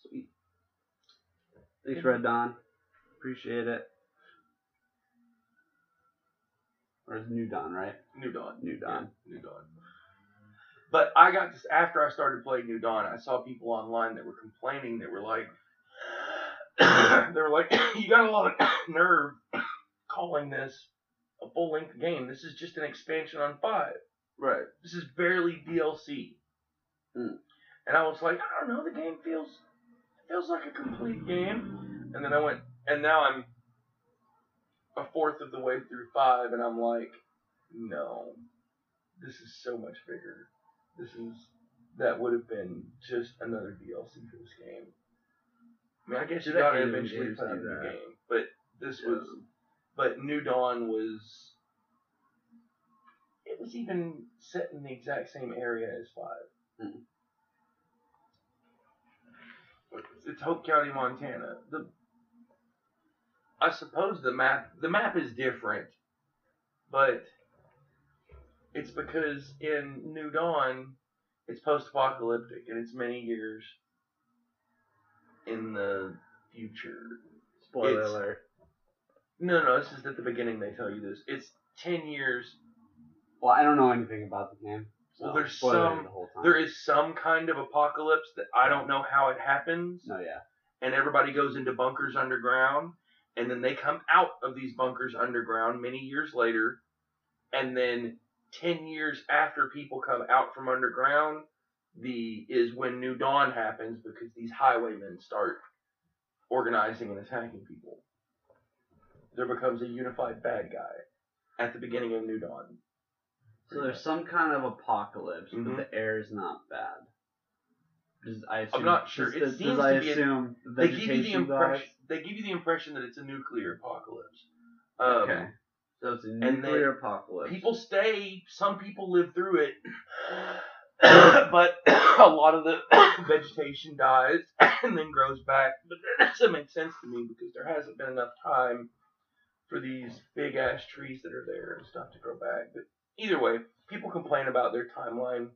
Sweet. Thanks, Red Dawn. Appreciate it. Or is New Dawn, right? New Dawn. New Dawn. Yeah, New Dawn. But I got this after I started playing New Dawn. I saw people online that were complaining. That were like, <coughs> they were like, <coughs> you got a lot of <coughs> nerve calling this a full length game. This is just an expansion on five. Right. This is barely DLC. Hmm. And I was like, I don't know. The game feels feels like a complete game. And then I went, and now I'm a fourth of the way through five, and I'm like, no, this is so much bigger. This is that would have been just another DLC for this game. I mean, I guess you gotta eventually games play out the game, but this was, but New Dawn was. It was even set in the exact same area as five. Hmm. It's Hope County, Montana. The I suppose the map the map is different, but it's because in New Dawn it's post-apocalyptic and it's many years in the future. Spoiler It's- alert. No, no, this is at the beginning. They tell you this. It's ten years. Well, I don't know anything about the game. So Well, there's some- the. There is some kind of apocalypse that I don't know how it happens. No, yeah. and everybody goes into bunkers underground and then they come out of these bunkers underground many years later and then 10 years after people come out from underground the is when new dawn happens because these highwaymen start organizing and attacking people there becomes a unified bad guy at the beginning of new dawn So there's some kind of apocalypse, Mhm. but the air is not bad. Does, I assume, not sure. Does, It seems does I to be a- assume the they give you the impression they give you the impression that it's a nuclear apocalypse um, okay. So it's a nuclear apocalypse. people stay. Some people live through it, <coughs> but <coughs> a lot of the <coughs> vegetation dies and then grows back. But that doesn't make sense to me because there hasn't been enough time for these big ass trees that are there and stuff to grow back. But either way, people complain about their timeline,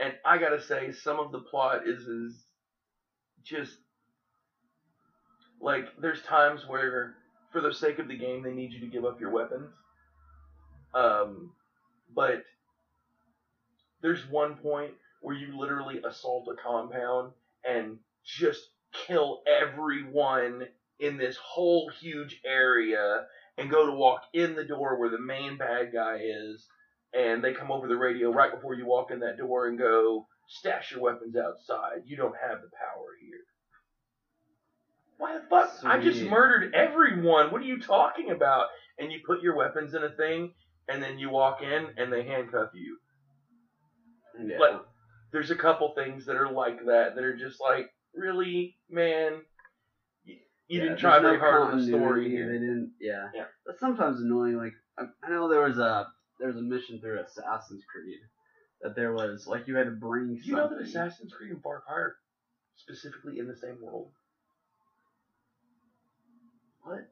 and I gotta say, some of the plot is is just like there's times where for the sake of the game they need you to give up your weapons. Um, but there's one point where you literally assault a compound and just kill everyone in this whole huge area and go to walk in the door where the main bad guy is and they come over the radio right before you walk in that door and go stash your weapons outside you don't have the power here why the fuck i just murdered everyone what are you talking about and you put your weapons in a thing and then you walk in and they handcuff you Yeah. But there's a couple things that are like that that are just like, really, man, you, you Yeah, didn't try very no hard on the story They didn't. Yeah. Yeah. That's sometimes annoying. Like I know there was a there was a mission through Assassin's Creed that there was like you had to bring. Do you know that something. Assassin's Creed and Far Cry are specifically in the same world? What?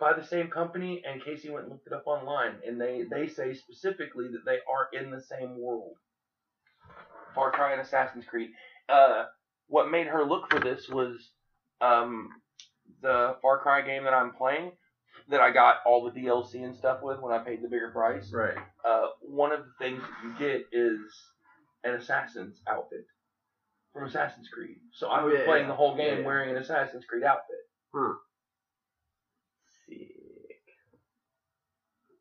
By the same company, and Casey went and looked it up online, and they, they say specifically that they are in the same world. Far Cry and Assassin's Creed. Uh, what made her look for this was um, the Far Cry game that I'm playing, that I got all the DLC and stuff with when I paid the bigger price. Right. uh, one of the things that you get is an assassin's outfit from Assassin's Creed. So I Oh, was yeah, playing the whole game Yeah, wearing an Assassin's Creed outfit. Sick.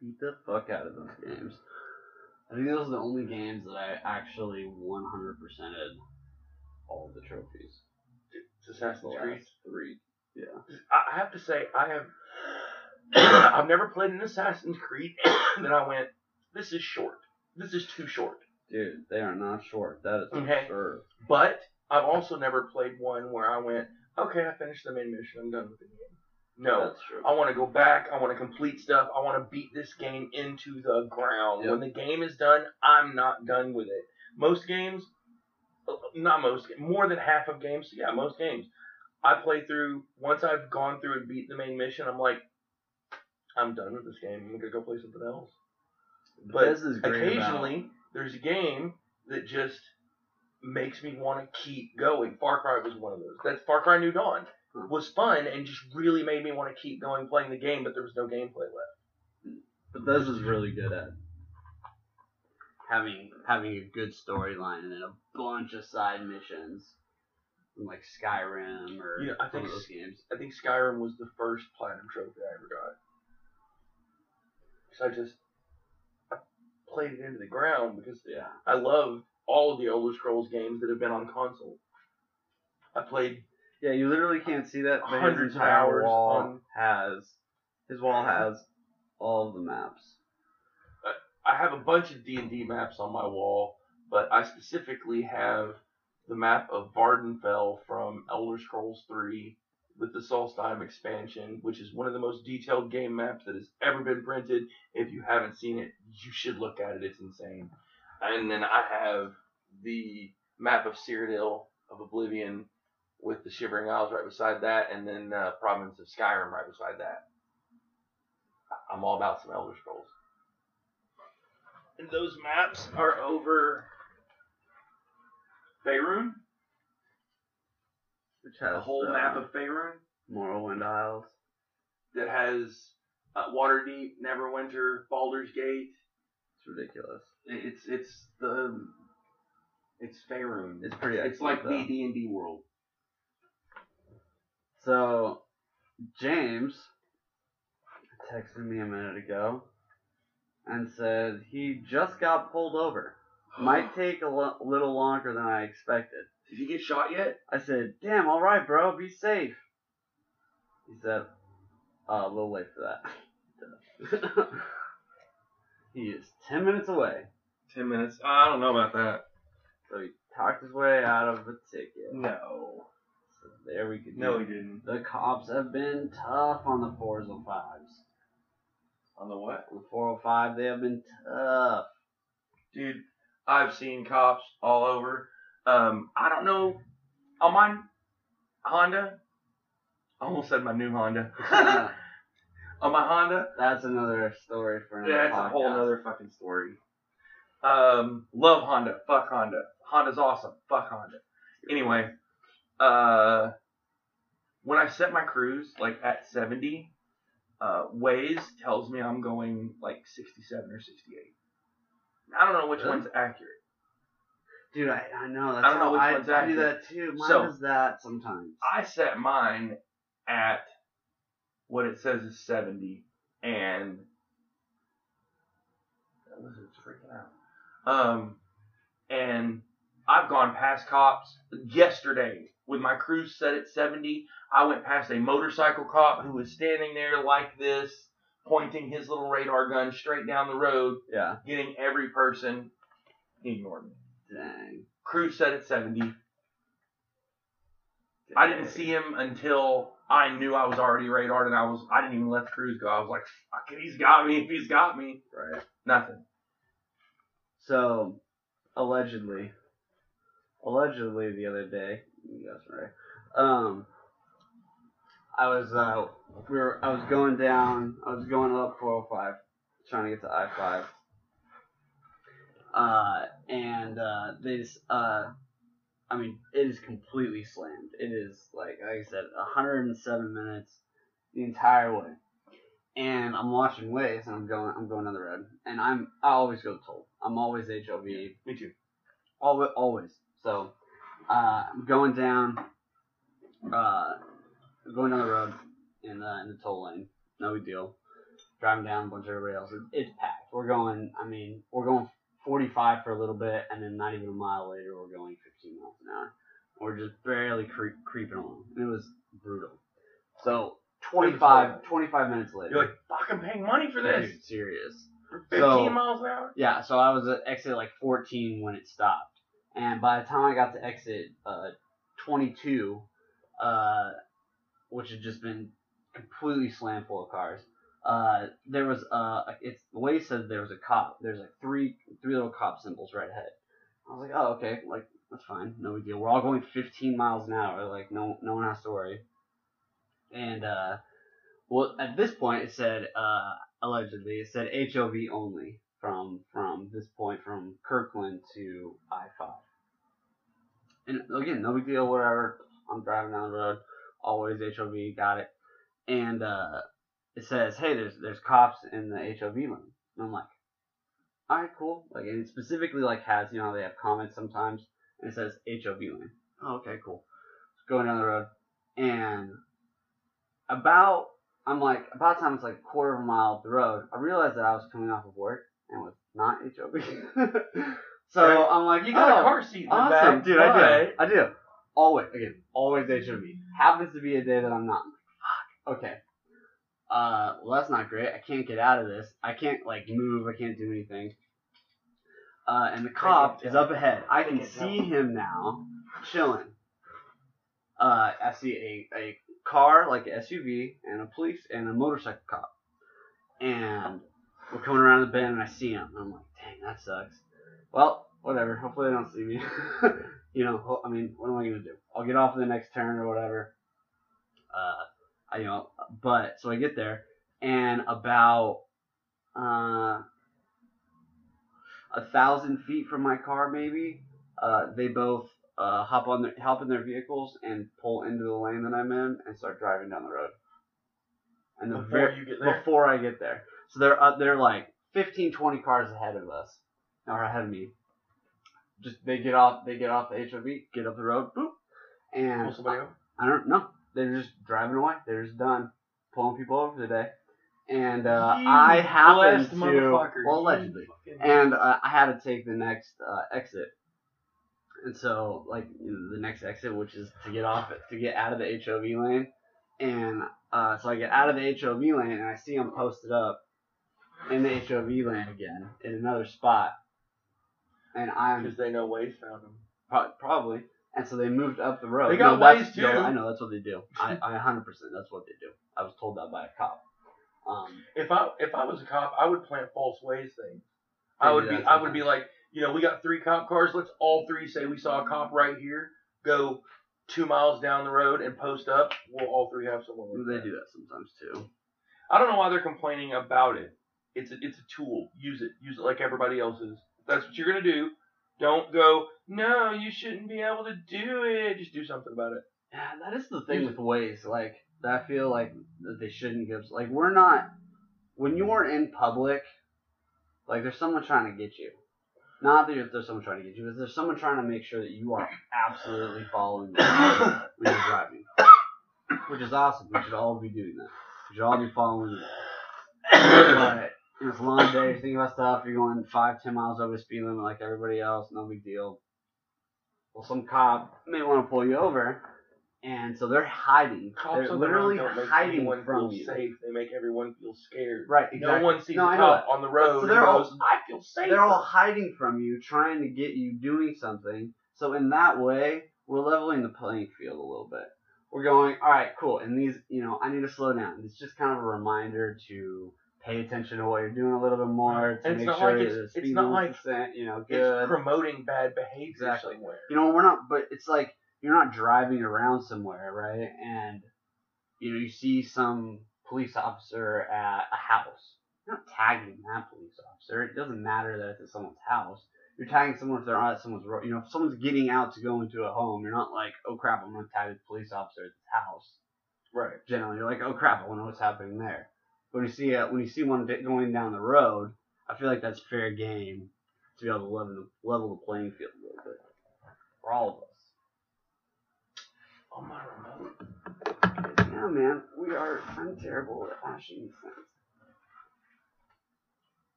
Beat the fuck out of those games. I think those are the only games that I actually 100%ed all of the trophies. It's Assassin's Creed. three. Yeah. I I have to say, I have. I've never played an Assassin's Creed and <coughs> then I went, this is short. This is too short. Dude, they are not short. That is Okay. absurd. But I've also never played one where I went, okay, I finished the main mission. I'm done with the game. No, That's true. I want to go back. I want to complete stuff. I want to beat this game into the ground. Yep. When the game is done, I'm not done with it. Most games, uh, not most, more than half of games, yeah, most games, I play through. Once I've gone through and beat the main mission, I'm like, I'm done with this game. I'm gonna go play something else. But occasionally, there's a game that just makes me want to keep going. Far Cry was one of those. That's Far Cry New Dawn Huh. was fun and just really made me want to keep going playing the game, but there was no gameplay left. But this is really good at having having a good storyline and then a bunch of side missions, like Skyrim or You know, I think those games. I think Skyrim was the first platinum trophy I ever got. I just I played it into the ground because Yeah. I love all of the Elder Scrolls games that have been on console. I played Yeah, you literally can't see that. But Hundreds his of hours wall on- has his wall has all of the maps. I have a bunch of D and D maps on my wall, but I specifically have the map of Vvardenfell from Elder Scrolls 3 with the Solstheim expansion, which is one of the most detailed game maps that has ever been printed. If you haven't seen it, you should look at it. It's insane. And then I have the map of Cyrodiil of Oblivion with the Shivering Isles right beside that, and then uh, Province of Skyrim right beside that. I'm all about some Elder Scrolls. And those maps are over Faerun. Which has The whole the map of Faerun Morrowind Isles. that has uh, Waterdeep, Neverwinter, Baldur's Gate. It's ridiculous. It's it's the it's Faerun. It's pretty. It's like excellent, the. D and D world. So, James texted me a minute ago and said he just got pulled over. Might <gasps> take a lo- little longer than I expected. Did you get shot yet? I said, "Damn, all right, bro, be safe." He said, uh, "A little late for that." <laughs> he is ten minutes away, Ten minutes. I don't know about that. so he talked his way out of the ticket. No. So there we go. No, he didn't. The cops have been tough on the 405s. On the what? On the 405, they have been tough. Dude, I've seen cops all over. Um, I don't know. On my Honda, I almost said my new Honda. <laughs> on my Honda, That's another story for another that's a podcast. whole other fucking story. Um, love Honda. Fuck Honda. Honda's awesome. Fuck Honda. Anyway, uh, when I set my cruise like at 70, uh, Waze tells me I'm going like 67 or 68. I don't know which Really? one's accurate. Dude, I, I know. That's I don't know how which I, one's I do that too. Mine So- does that sometimes. I set mine at what it says is 70, and that lizard's freaking out. Um, and I've gone past cops yesterday with my cruise set at 70. I went past a motorcycle cop who was standing there like this, pointing his little radar gun straight down the road, Yeah. getting every person. Ignored me. Dang. Cruise set at 70. I didn't see him until I knew I was already radared, and I was I didn't even let the cruise go. I was like, "Fuck it, he's got me. If he's got me, Right. nothing." So, allegedly, allegedly the other day, guys right? Um, I was uh, we were I was going down, I was going up 405, trying to get to I5. Uh, and uh, they just uh, I mean, it is completely slammed. It is like like I said, 107 minutes the entire way. And I'm watching Waze, and I'm going, I'm going down the road, and I'm, I always go toll. I'm always HOV, Me too. always, always. So, uh, I'm going down, uh, going down the road in, uh, in the toll lane. No big deal. Driving down a bunch of everybody else. It's packed. We're going. I mean, we're going 45 for a little bit, and then not even a mile later, we're going 15 miles an hour. We're just barely creep, creeping along. It was brutal. So 25, 25 minutes later. You're like, "Fuck, I'm paying money for this." Dude, serious. For 15 So- miles an hour. Yeah, so I was at exit like 14 when it stopped, and by the time I got to exit uh, 22, uh, which had just been completely slammed full of cars, uh, there was uh, it's the way he said there was a cop. There's like three three little cop symbols right ahead. I was like, oh okay, like that's fine, no big deal. We're all going 15 miles an hour, like no no one has to worry. And uh, well, at this point it said uh, allegedly it said HOV only from from this point from Kirkland to I five. And again, no big deal, whatever. I'm driving down the road, always HOV, got it. And uh, it says, hey, there's there's cops in the HOV lane. And I'm like, all right, cool. Like, and it specifically like has you know they have comments sometimes, and it says HOV lane. Oh, okay, cool. Going down the road, and about I'm like about the time it's like a quarter of a mile up the road, I realized that I was coming off of work and was not HOV. <laughs> so Right. I'm like, You got oh, a car seat in the awesome, back. dude. I do. I do. Always, again, always HOV. Happens to be a day that I'm not. I'm like, fuck. Okay. Uh, well, that's not great. I can't get out of this. I can't like move. I can't do anything. Uh, and the cop is up ahead. I can see him now, chilling. Uh, I see a, a car like an SUV and a police and a motorcycle cop, and we're coming around the bend and I see him. I'm like, dang, that sucks. Well, whatever. Hopefully they don't see me. <laughs> you know, I mean, what am I gonna do? I'll get off at the next turn or whatever. Uh, I, you know, but so I get there and about uh a thousand feet from my car, maybe, uh, they both uh hop on their hop in their vehicles and pull into the lane that I'm in and start driving down the road. And the Before ver- you get there. before I get there. So they're uh, they're like 15, 20 cars ahead of us, or ahead of me. Just they get off they get off the HOV, get up the road, boop, and over. I don't know. They're just driving away. They're just done pulling people over for the day. And uh, I happened to motherfucker. well allegedly, and uh, I had to take the next uh, exit. And so, like the next exit, which is to get off it, to get out of the HOV lane, and uh, so I get out of the HOV lane, and I see them posted up in the HOV lane again in another spot, and I'm Because they know Waze found them. Pro- probably. And so they moved up the road. They got no, Waze, too. No, I know that's what they do. I, I 100% that's what they do. I was told that by a cop. Um, If I if I was a cop, I would plant false Waze things. I would be I would be like, you know, we got three cop cars. Let's all three say we saw a cop right here. Go two miles down the road and post up. We'll all three have someone. Like they that. do that sometimes too. I don't know why they're complaining about it. It's a, it's a tool. Use it. Use it like everybody else's. If that's what you're gonna do. Don't go. No, you shouldn't be able to do it. Just do something about it. Yeah, that is the thing with Waze. Like, that I feel like that they shouldn't give. Like, we're not. When you're in public, like, there's someone trying to get you. Not that there's someone trying to get you, but there's someone trying to make sure that you are absolutely following the when you're driving. Which is awesome. We should all be doing that. We should all be following the law. <coughs> But it's a long day. You're thinking about stuff. You're going five, ten miles over the speed limit like everybody else. No big deal. Well, some cop may want to pull you over, and so they're hiding. Cops they're on the road literally hiding from feel you. safe. They make everyone feel scared. Right, exactly. No one sees No, a cop on the road So they're all- goes, "I feel safe." They're all hiding from you, trying to get you doing something. So in that way, we're leveling the playing field a little bit. We're going, all right, cool. And these, you know, I need to slow down. It's just kind of a reminder to pay attention to what you're doing a little bit more to And make not sure like it's- it's not like you know, It's promoting bad behavior Exactly. somewhere. you know, we're not, but it's like you're not driving around somewhere, right? And you know, you see some police officer at a house. You're not tagging that police officer. It doesn't matter that it's at someone's house. You're tagging someone if they're at someone's road. You know, if someone's getting out to go into a home, you're not like, oh crap, I'm gonna tag the police officer at this house. Right. Generally, you're like, oh crap, I wonder what's happening there. When you see uh, when you see one going down the road, I feel like that's fair game to be able to level the, level the playing field a little bit for all of us. On my remote. Yeah, man, we are. I'm terrible at flashing things.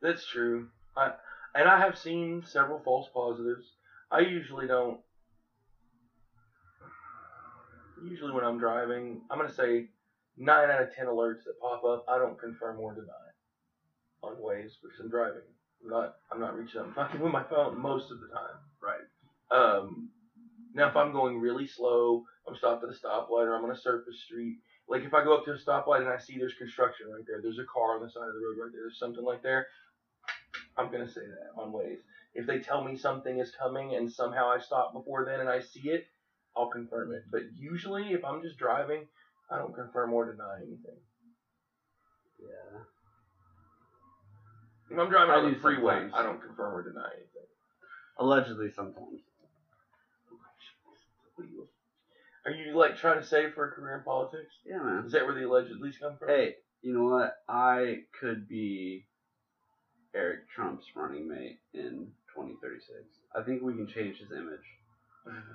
That's true. I and I have seen several false positives. I usually don't. Usually when I'm driving, I'm gonna say nine out of ten alerts that pop up, I don't confirm or deny on Waze because I'm driving. I'm not. I'm not reaching out and <laughs> fucking with my phone most of the time. Right. Um. Now, if I'm going really slow, I'm stopped at a stoplight or I'm on a surface street. Like if I go up to a stoplight and I see there's construction right there, there's a car on the side of the road right there, there's something like there. I'm gonna say that on Waze. If they tell me something is coming and somehow I stop before then and I see it, I'll confirm it. But usually, if I'm just driving, I don't confirm or deny anything. Yeah. If I'm driving I on the do freeway, sometimes. I don't confirm or deny anything. Allegedly, sometimes. What are you- Are you like trying to save for a career in politics? Yeah, man. Is that where the allegedly's come from? Hey, you know what? I could be Eric Trump's running mate in 2036. I think we can change his image uh-huh.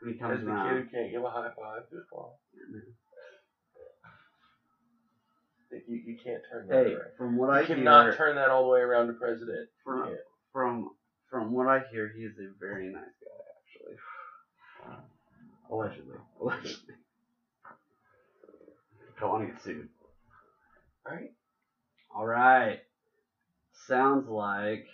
When he comes the kid who can't give a high five to his mom. You, you can't turn that Hey, around. from what I hear. You cannot hear, turn that all the way around to president. from, from from what I hear, he is a very nice guy, actually. Allegedly, allegedly. Don't want to get sued. Right? All right. Sounds like.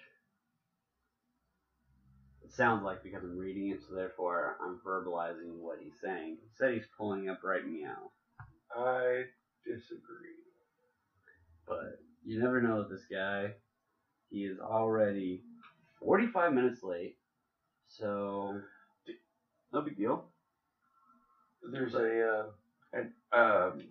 It sounds like because I'm reading it, so therefore I'm verbalizing what he's saying. He said he's pulling up right meow, I disagree. but you never know with this guy. He is already 45 minutes late, so no big deal. There's a uh, an, um,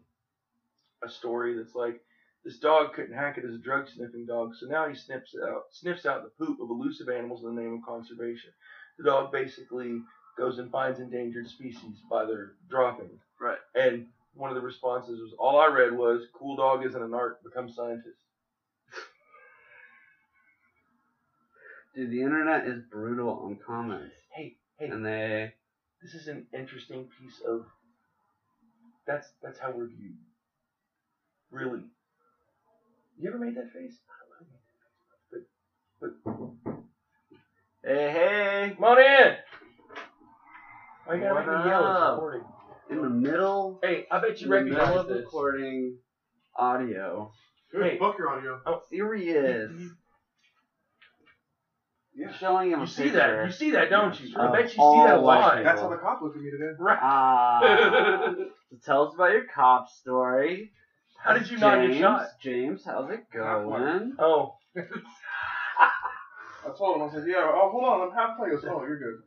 a story that's like this dog couldn't hack it as a drug sniffing dog, so now he sniffs out sniffs out the poop of elusive animals in the name of conservation. The dog basically goes and finds endangered species by their dropping. Right. And one of the responses was, all I read was, "Cool dog isn't an art, become scientist." Dude, the internet is brutal on comments, Hey, hey, and they this is an interesting piece of. That's that's how we're viewed. Really. You ever made that face? I don't know. But but hey hey come on in. Why you gotta What make me yell? It's up? recording. in the middle Hey, I bet you in the middle recognize of this. recording audio. Good. Hey. Fuck your audio. Here he is. You, Yeah. Showing him you a see picture. that? You see that, don't you? I Of bet you see all that white live. That's how the cop looked at me today. Right. Ah. <laughs> so tell us about your cop story. How did you not James, get shot? James, how's it going? Oh. <laughs> I told him, I said, yeah, oh, hold on, I'm half playing. He goes, oh, you're good.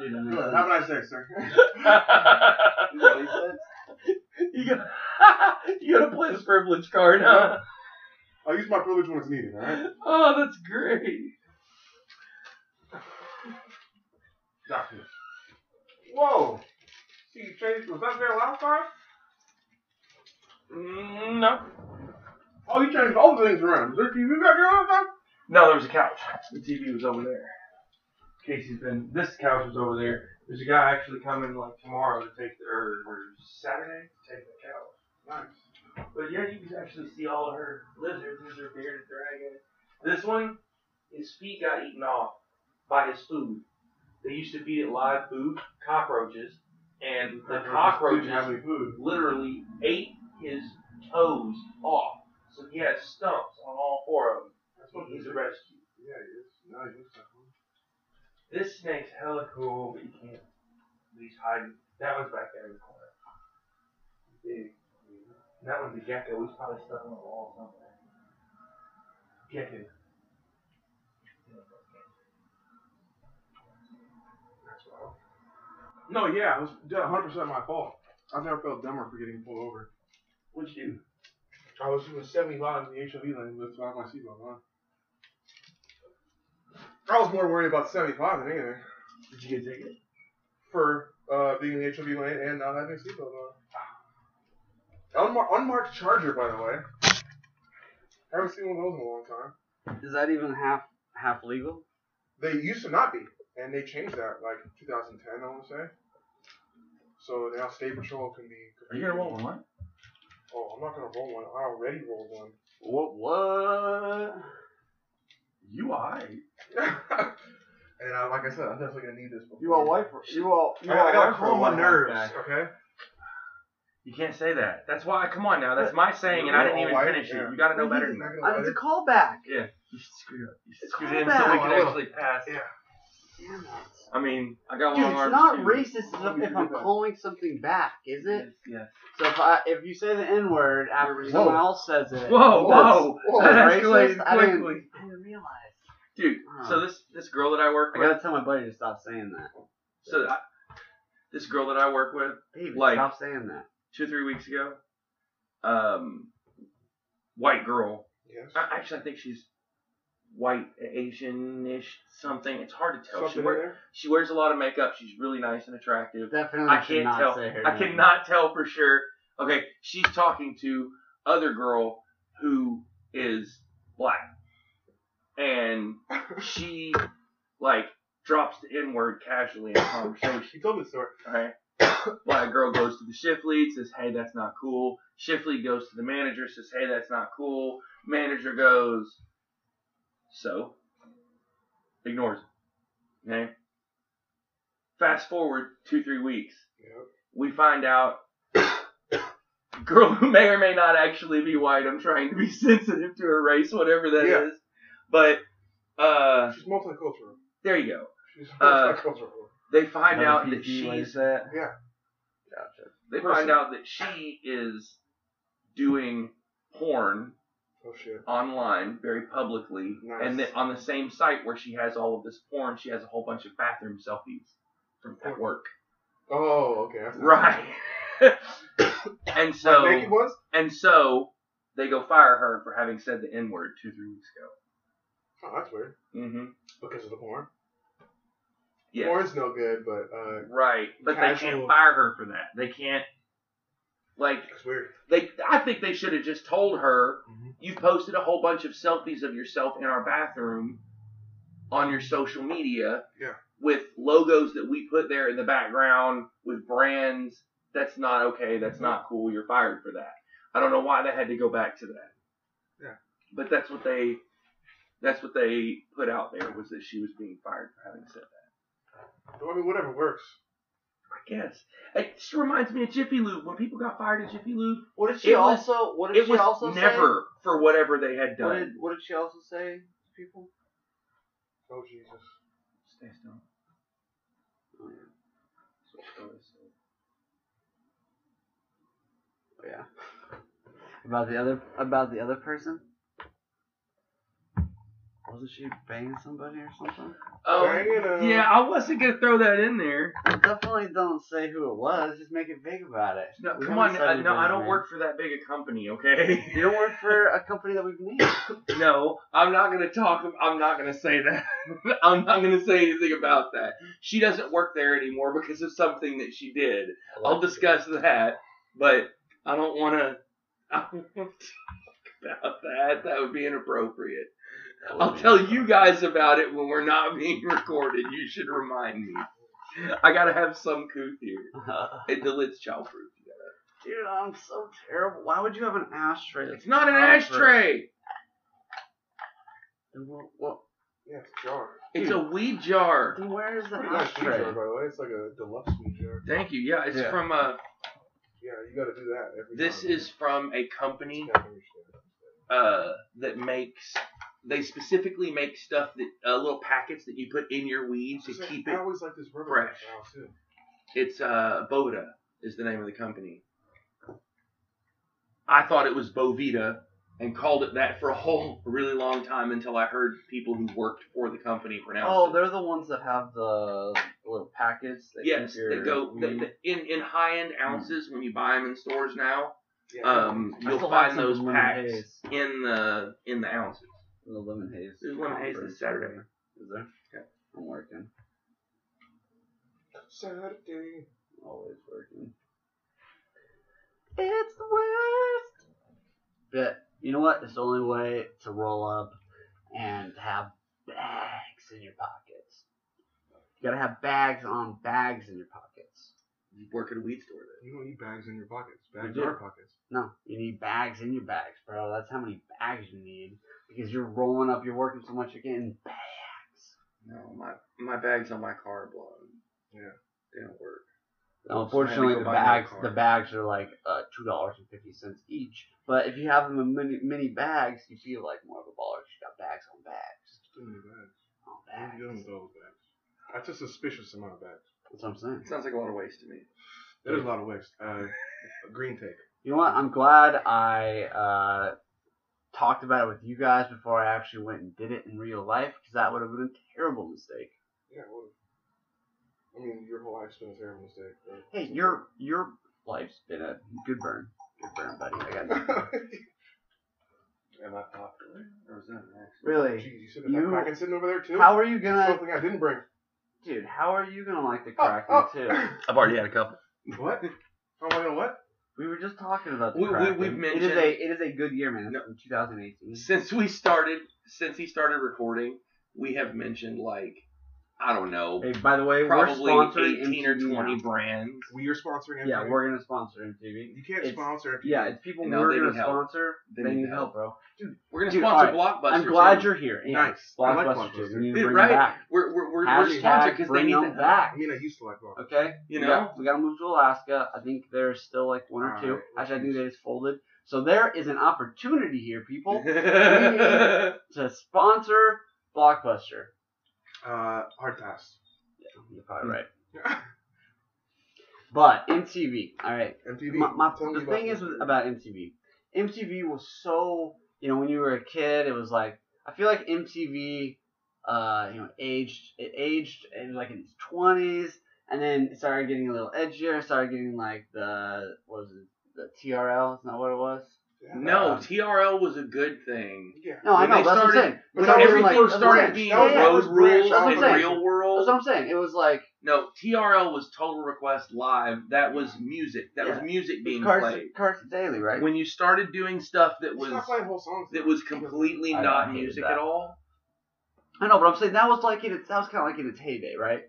Dude, I'm Good. Have a nice day, sir. <laughs> what he said? you gotta, <laughs> you gotta play the privilege card, huh? I'll use my privilege when it's needed, alright? Oh, that's great. Doctor. Whoa! See, you changed. Was that there last time? Mm, no. Oh, you changed all the things around. Is there TV back here last time? No, there was a couch. The TV was over there. Casey's been. This couch was over there. There's a guy actually coming like tomorrow to take the or, or Saturday to take the couch. Nice. But yeah, you can actually see all of her lizards. These are bearded dragon. This one, his feet got eaten off by his food. They used to feed it live food, cockroaches, and the cockroaches have food. literally ate his toes off. So he has stumps on all four of them. That's what He's mm-hmm. a rescue. Yeah, he is. No, he looks like one. This snake's hella cool, but you can't. He's hiding. That one's back there in the corner. Big. That one's a gecko. He's probably stuck on the wall somewhere. Gecko. No, yeah, it was 100 percent my fault. I've never felt dumber for getting pulled over. What'd you do? I was doing 75 in the HOV lane without my seatbelt on. I was more worried about 75 than anything. Did you get a ticket? For uh, being in the HOV lane and not having a seatbelt on. Unmar- unmarked Charger, by the way. I haven't seen one of those in a long time. Is that even half half legal? They used to not be, and they changed that like 2010, I want to say. So now state patrol can be. Are you gonna roll one? Oh, I'm not gonna roll one. I already rolled one. What? What? You alright. <laughs> and uh, like I said, I'm definitely gonna need this. Before. You all white for you all. You I, all I gotta white for a calm my white nerves. guy. Okay. You can't say that. That's why. Come on now. That's my saying, and I didn't even All finish yeah. it. You gotta know better than that. Uh, It's a callback. Yeah. You screwed up. You It's screwed called in so we back. can actually pass. Yeah. Damn it. I mean, I got Dude, long it's arms not too. racist if, if I'm calling something back, is it? Yes. So if I if you say the N word after Whoa. someone else says it, Whoa, whoa, whoa, that racist? escalated I didn't- quickly, I didn't realize. dude. Huh. So this this girl that I work with, I gotta tell my buddy to stop saying that. so I, this girl that I work with, David, Like- stop saying that. two or three weeks ago, um, white girl. Yes. I, actually, I think she's white, Asian-ish, something. It's hard to tell. Something She, wear, she wears a lot of makeup. She's really nice and attractive. Definitely I can't tell. say her I name. cannot tell for sure. Okay, she's talking to other girl who is black, and <laughs> she like drops the N word casually in conversation. She told me the story. Right? Black girl goes to the shift lead, says, "Hey, that's not cool." Shift lead goes to the manager, says, "Hey, that's not cool." Manager goes, "So," ignores it. Okay. Fast forward two, three weeks Yep. we find out <coughs> girl who may or may not actually be white. I'm trying to be <laughs> sensitive to her race, whatever that is. Yeah. But uh, She's multicultural. there you go. She's Uh, multicultural. They find Another out that PC way to she's. say it? Yeah. Gotcha. They person. find out that she is doing porn oh shit. online very publicly, Nice. and then on the same site where she has all of this porn, she has a whole bunch of bathroom selfies from at work. Oh, okay. Right. <laughs> and so Like ones? And so they go fire her for having said the N word two, three weeks ago. Oh, that's weird. Mm-hmm. Because of the porn. Yes. Porn's no good, but uh, Right. But they can't fire her for that. They can't like it's weird. they I think they should have just told her Mhm. you posted a whole bunch of selfies of yourself in our bathroom on your social media. Yeah. With logos that we put there in the background with brands. That's not okay. That's not cool. You're fired for that. I don't know why they had to go back to that. Yeah. But that's what they that's what they put out there was that she was being fired for having said that. I mean, whatever works. I guess. It just reminds me of Jiffy Lube. When people got fired at Jiffy Lube, What did she It was- also? What did it she was also say? never for whatever they had What done. did What did she also say to people? Oh Jesus. Stay still. Oh, yeah. So it's always- Oh, yeah. <laughs> About the other about the other person. Wasn't she banging somebody or something? Oh, Banging yeah, I wasn't gonna throw that in there. Well, definitely don't say who it was. Just make it vague about it. No, We come on, uh, no, I don't name. work for that big a company, okay? <laughs> You don't work for a company that we've named. <laughs> no, I'm not gonna talk. I'm not gonna say that. <laughs> I'm not gonna say anything about that. She doesn't work there anymore because of something that she did. I'll discuss that, but I don't want to. I don't want to talk about that. That would be inappropriate. I'll tell you guys about it when we're not being recorded. You should remind me. I gotta have some couth here. It, the lid's childproof. Dude, I'm so terrible. Why would you have an ashtray? It's not an ashtray. Then What, what, Yeah, it's a jar. It's a weed jar. Then where is the Pretty nice weed ashtray? jar, by the way. It's like a deluxe weed jar. Thank you. Yeah, it's Yeah. from a. Yeah, you got to do that every this time. is from a company Snapping your shit. uh that makes they specifically make stuff that uh, little packets that you put in your weed to Just like, keep I it always like this rubber fresh. too. It's uh Boda is the name of the company. I thought it was Bovita and called it that for a whole really long time until I heard people who worked for the company pronounce Oh, it. Oh, they're the ones that have the little packets. That Yes, keep they go weed. the, the, in in high end ounces when you buy them in stores now. Yeah. Um, you'll find those packs haze. in the in the ounces. The lemon haze. There's lemon haze conference. this Saturday. Is there? Yeah. I'm working. Saturday. Always working. It's the worst. But you know what? It's the only way to roll up and have bags in your pockets. You gotta have bags on bags in your pockets. You work at a weed store then. You don't need bags in your pockets. Bags your pockets. No, you need bags in your bags, bro. That's how many bags you need. Because you're rolling up, you're working so much, you're getting bags. No, my my bags on my car are blown. Yeah. They don't work. Unfortunately, the bags the bags are like uh, two dollars and fifty cents each. But if you have them in mini, mini bags, you feel like more of a baller. You got bags on bags Too many bags. on are you bags. with those bags? That's a suspicious amount of bags. That's what I'm saying. Sounds like a lot of waste to me. That is a lot of waste. Uh, a green take. You know what? I'm glad I uh, talked about it with you guys before I actually went and did it in real life, because that would have been a terrible mistake. Yeah, what? I mean, your whole life's been a terrible mistake. but- Hey, your your life's been a good burn, good burn, buddy. I got <laughs> you. Am I popular? Or is that next? really. Jeez, you sitting You- you, cracking sitting over there too? How are you gonna, Something I didn't bring. Dude? How are you gonna like the Oh, Kraken oh. too? I've already had a couple. What? How am I gonna what? We were just talking about the We- we- Kraken. we've it is a it is a good year, man. No. from 2018. Since we started, since he started recording, we have mentioned like I don't know, Hey, by the way, we're sponsoring 18 or 20 now. brands. We are sponsoring MTV. Yeah, we're gonna sponsor MTV. You can't it's- sponsor MTV. Yeah, it's people No, we're they gonna need help. sponsor. They They, need need help, bro. Dude, we're gonna sponsor alright, Blockbuster. I'm glad too. you're here. Yeah. Nice. I like Blockbuster. Blockbuster. We need to bring right? back. We're we're we're, we're sponsored because they need them the help. back. I mean, I used to like Blockbuster. Okay. You know? got- we gotta move to Alaska. I think there's still like one or two. Alright, Actually, I think they just folded. So there is an opportunity here, people, <laughs> to sponsor Blockbuster. Uh, hard pass. You're probably right. <laughs> But MTV, all right. MTV. My, my, Tell me the about thing is MTV. with, about MTV, MTV was so you know when you were a kid, it was like I feel like MTV, uh, you know, aged it aged in like in its twenties, and then it started getting a little edgier. It started getting like the what was it the TRL? Is that what it was? Yeah. No, TRL was a good thing. Yeah. No, I When know. they That's what I'm started- saying. when But that everything wasn't, like, that's what I'm started saying. being That was- Yeah, road was rules branched off and of it. real That's world. what I'm saying. It was like No, TRL was Total Request Live. That was music. That was Yeah. music being Carson, played. Carson Daly, right? When you started doing stuff that Stop was playing whole songs. that was completely I- I not hated music that. at all. I know, but I'm saying that was like in its that was kind of like in its heyday, right?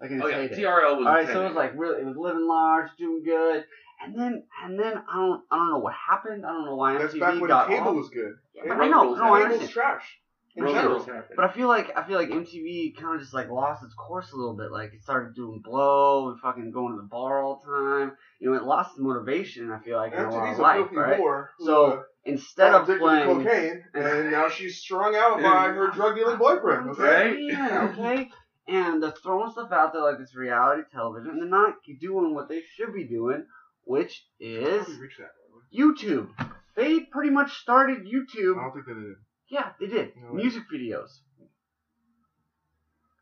Like in oh, its Oh yeah, heyday. TRL was. All a right, so it was like really, it was living large, doing good, and then and then I don't I don't know what happened. I don't know why That's MTV back when got cable off. was good. But I know, no, I understand. trash. In Road general. rules happened. But I feel like I feel like MTV kind of just like lost its course a little bit. Like it started doing blow and fucking going to the bar all the time. You know, it lost its motivation. I feel like in a lot of a life, right? whore So, uh, Instead of playing, cocaine, <laughs> and now she's strung out by her drug-dealing boyfriend. <laughs> Okay? Yeah, okay. And they're throwing stuff out there like this reality television, and they're not doing what they should be doing, which How is did we reach that? by the way? YouTube. They pretty much started I YouTube. don't think they did. Yeah, they did. No. Music videos.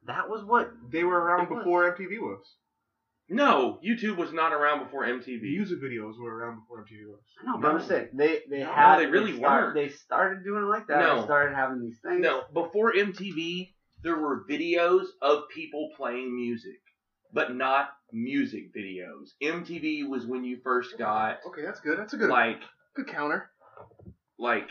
That was what. They were around It was. before MTV was. no, YouTube was not around before The MTV. music videos were around before MTV was. I know, but I'm No. just saying they they No, had they really start- weren't. They started doing it like that. No. They started having these things. No, before MTV, there were videos of people playing music, but not music videos. MTV was when you first got Okay, that's good. That's a good like good counter. like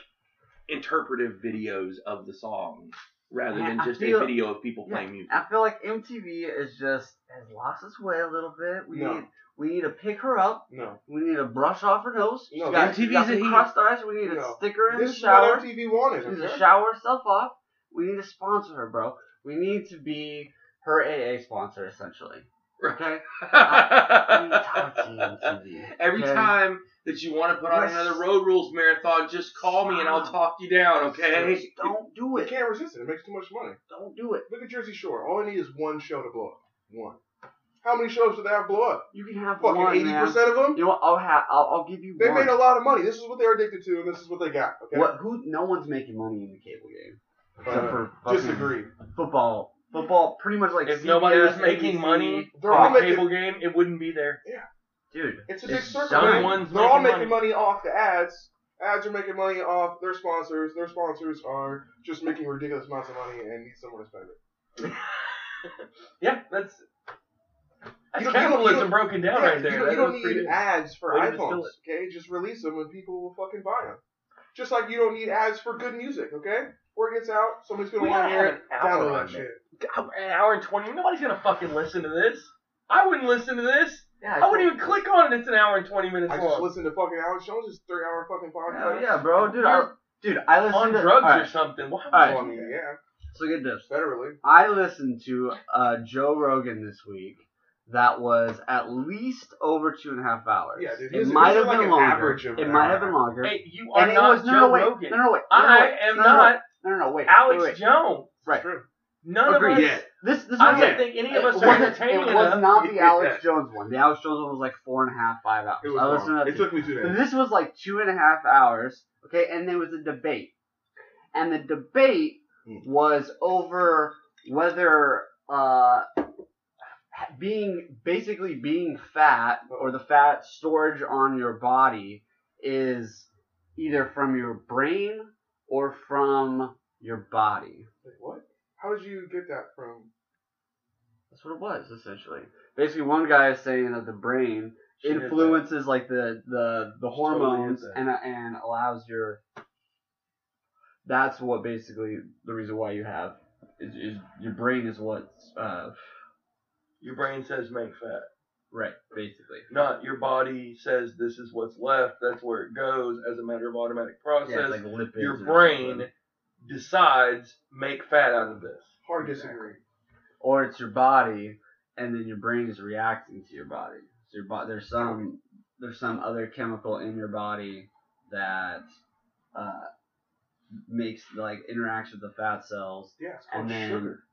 interpretive videos of the songs rather Yeah, than just feel- a video of people Yeah, playing music. I feel like MTV is just has lost its way a little bit. We No. need we need to pick her up. No. We need to brush off her nose. She's No, got, she's MTV's got a some crust eyes. We need to No. stick her in This the is shower. what MTV wanted. She needs okay? to shower herself off. We need to sponsor her, bro. We need to be her AA sponsor, essentially. Okay. I need talk to you on TV. Every okay? time that you want to put on Yes. another Road Rules marathon, just call me and I'll talk you down, okay? Just Don't do it. You can't resist it. It makes too much money. Don't do it. Look at Jersey Shore. All I need is one show to blow up. One. How many shows do they have blow up? You can have Fucking one, eighty man. percent of them. You know what? I'll have. I'll, I'll give you They one. made a lot of money. This is what they're addicted to, and this is what they got. Okay. What? Who? No one's making money in the cable game except Uh, for disagree. football. Football, pretty much like If nobody was making NBC. money They're on all the making. cable game, it wouldn't be there. Yeah. Dude, It's a big it's circle. done. man. Someone's They're all making making money off the ads. Ads are making money off their sponsors. Their sponsors are just making ridiculous amounts of money and need someone to spend it. <laughs> Yeah, that's that's You don't- you don't- you capitalism don't- broken down Yeah, right there. You don't, That you don't was pretty need good. ads for Way to iPhones, distill it. okay? Just release them and people will fucking buy them. Just like you don't need ads for good music, okay? Word gets out, somebody's gonna We want to gotta hear have it. an hour Download on that shit. An hour and twenty. Nobody's gonna fucking listen to this. I wouldn't listen to this. yeah, I wouldn't even click on it. It's an hour and twenty minutes I just long. listened to fucking Alex Jones' three-hour fucking podcast. Hell yeah, bro, dude. I, dude, I listened on to drugs or something. Why would Alright. you Well, I do mean, that? yeah, So get this. federally. I listened to uh, Joe Rogan this week. That was at least over two and a half hours. Yeah, dude, it might his have like been an longer. average of It an might hour have been and a longer. Hey, you are and it not was no, Joe no, wait, Rogan. no, no, wait. I no, no, wait. am no, no, no, not No, no, no, wait. Alex wait, wait. Jones. Right. True. None Agreed. of us. Yeah. This, this I don't it. think any of us wasn't- are entertaining It was enough. not the Yeah. Alex Jones one. The Alex Jones one was like four and a half, five hours. It was I listened long. to It took me two days. This was like two and a half hours, okay, and there was a debate. And the debate Hmm. was over whether uh, being basically being fat or the fat storage on your body is either from your brain or from your body. Wait, what? How did you get that from? That's what it was essentially. Basically, one guy is saying that the brain Shit, influences like the the the Totally hormones is that. and and allows your that's what basically the reason why you have is, is your brain is what's uh Your brain says make fat. Right basically Not your body says this is what's left. That's where it goes as a matter of automatic process. yeah, it's like lipids your brain decides make fat out of this. Hard disagree. or it's your body and then your brain is reacting to your body so your bo- there's some there's some other chemical in your body that uh makes like interacts with the fat cells Yeah, it's called and then sugar.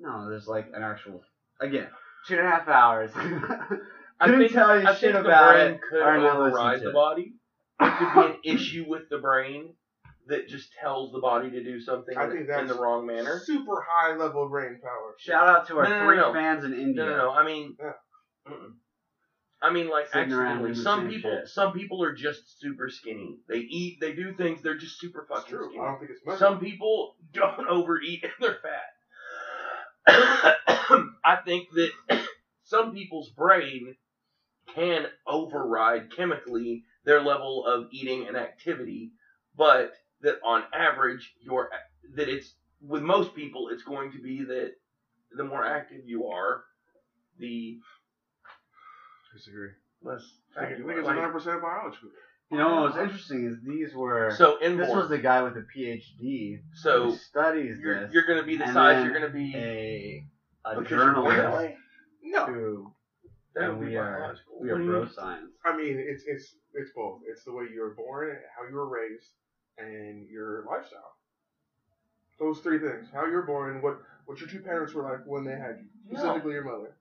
no, there's like an actual again two and a half hours. <laughs> I Couldn't think, tell you I shit think the about brain it. could or not listen override to the it. body. It could be an issue with the brain that just tells the body to do something I in, think in that's the wrong manner. Super high level brain power. Shout out to our No, no, no, three no. fans in India. No, no, no. I mean, Yeah. mm-mm. I mean, like Sitting around accidentally. doing the Some same people, shit. some people are just super skinny. They eat, they do things. They're just super That's fucking true. skinny. I don't think it's meant. Some people don't <laughs> overeat and they're fat. <coughs> I think that <coughs> some people's brain can override chemically their level of eating and activity, but that on average, your that it's with most people, it's going to be that the more active you are, the disagree. less I fat think it's are. 100 percent biology. You know what's interesting is these were. So in this was a guy with a PhD so who studies you're, this. you're going to be the size then you're going to be. a a because you're born that journalist way? No, who and we are we are do you bro science. I mean it's it's it's both. It's the way you were born, how you were raised, and your lifestyle. Those three things: how you were born, what what your two parents were like when they had you, No. specifically your mother,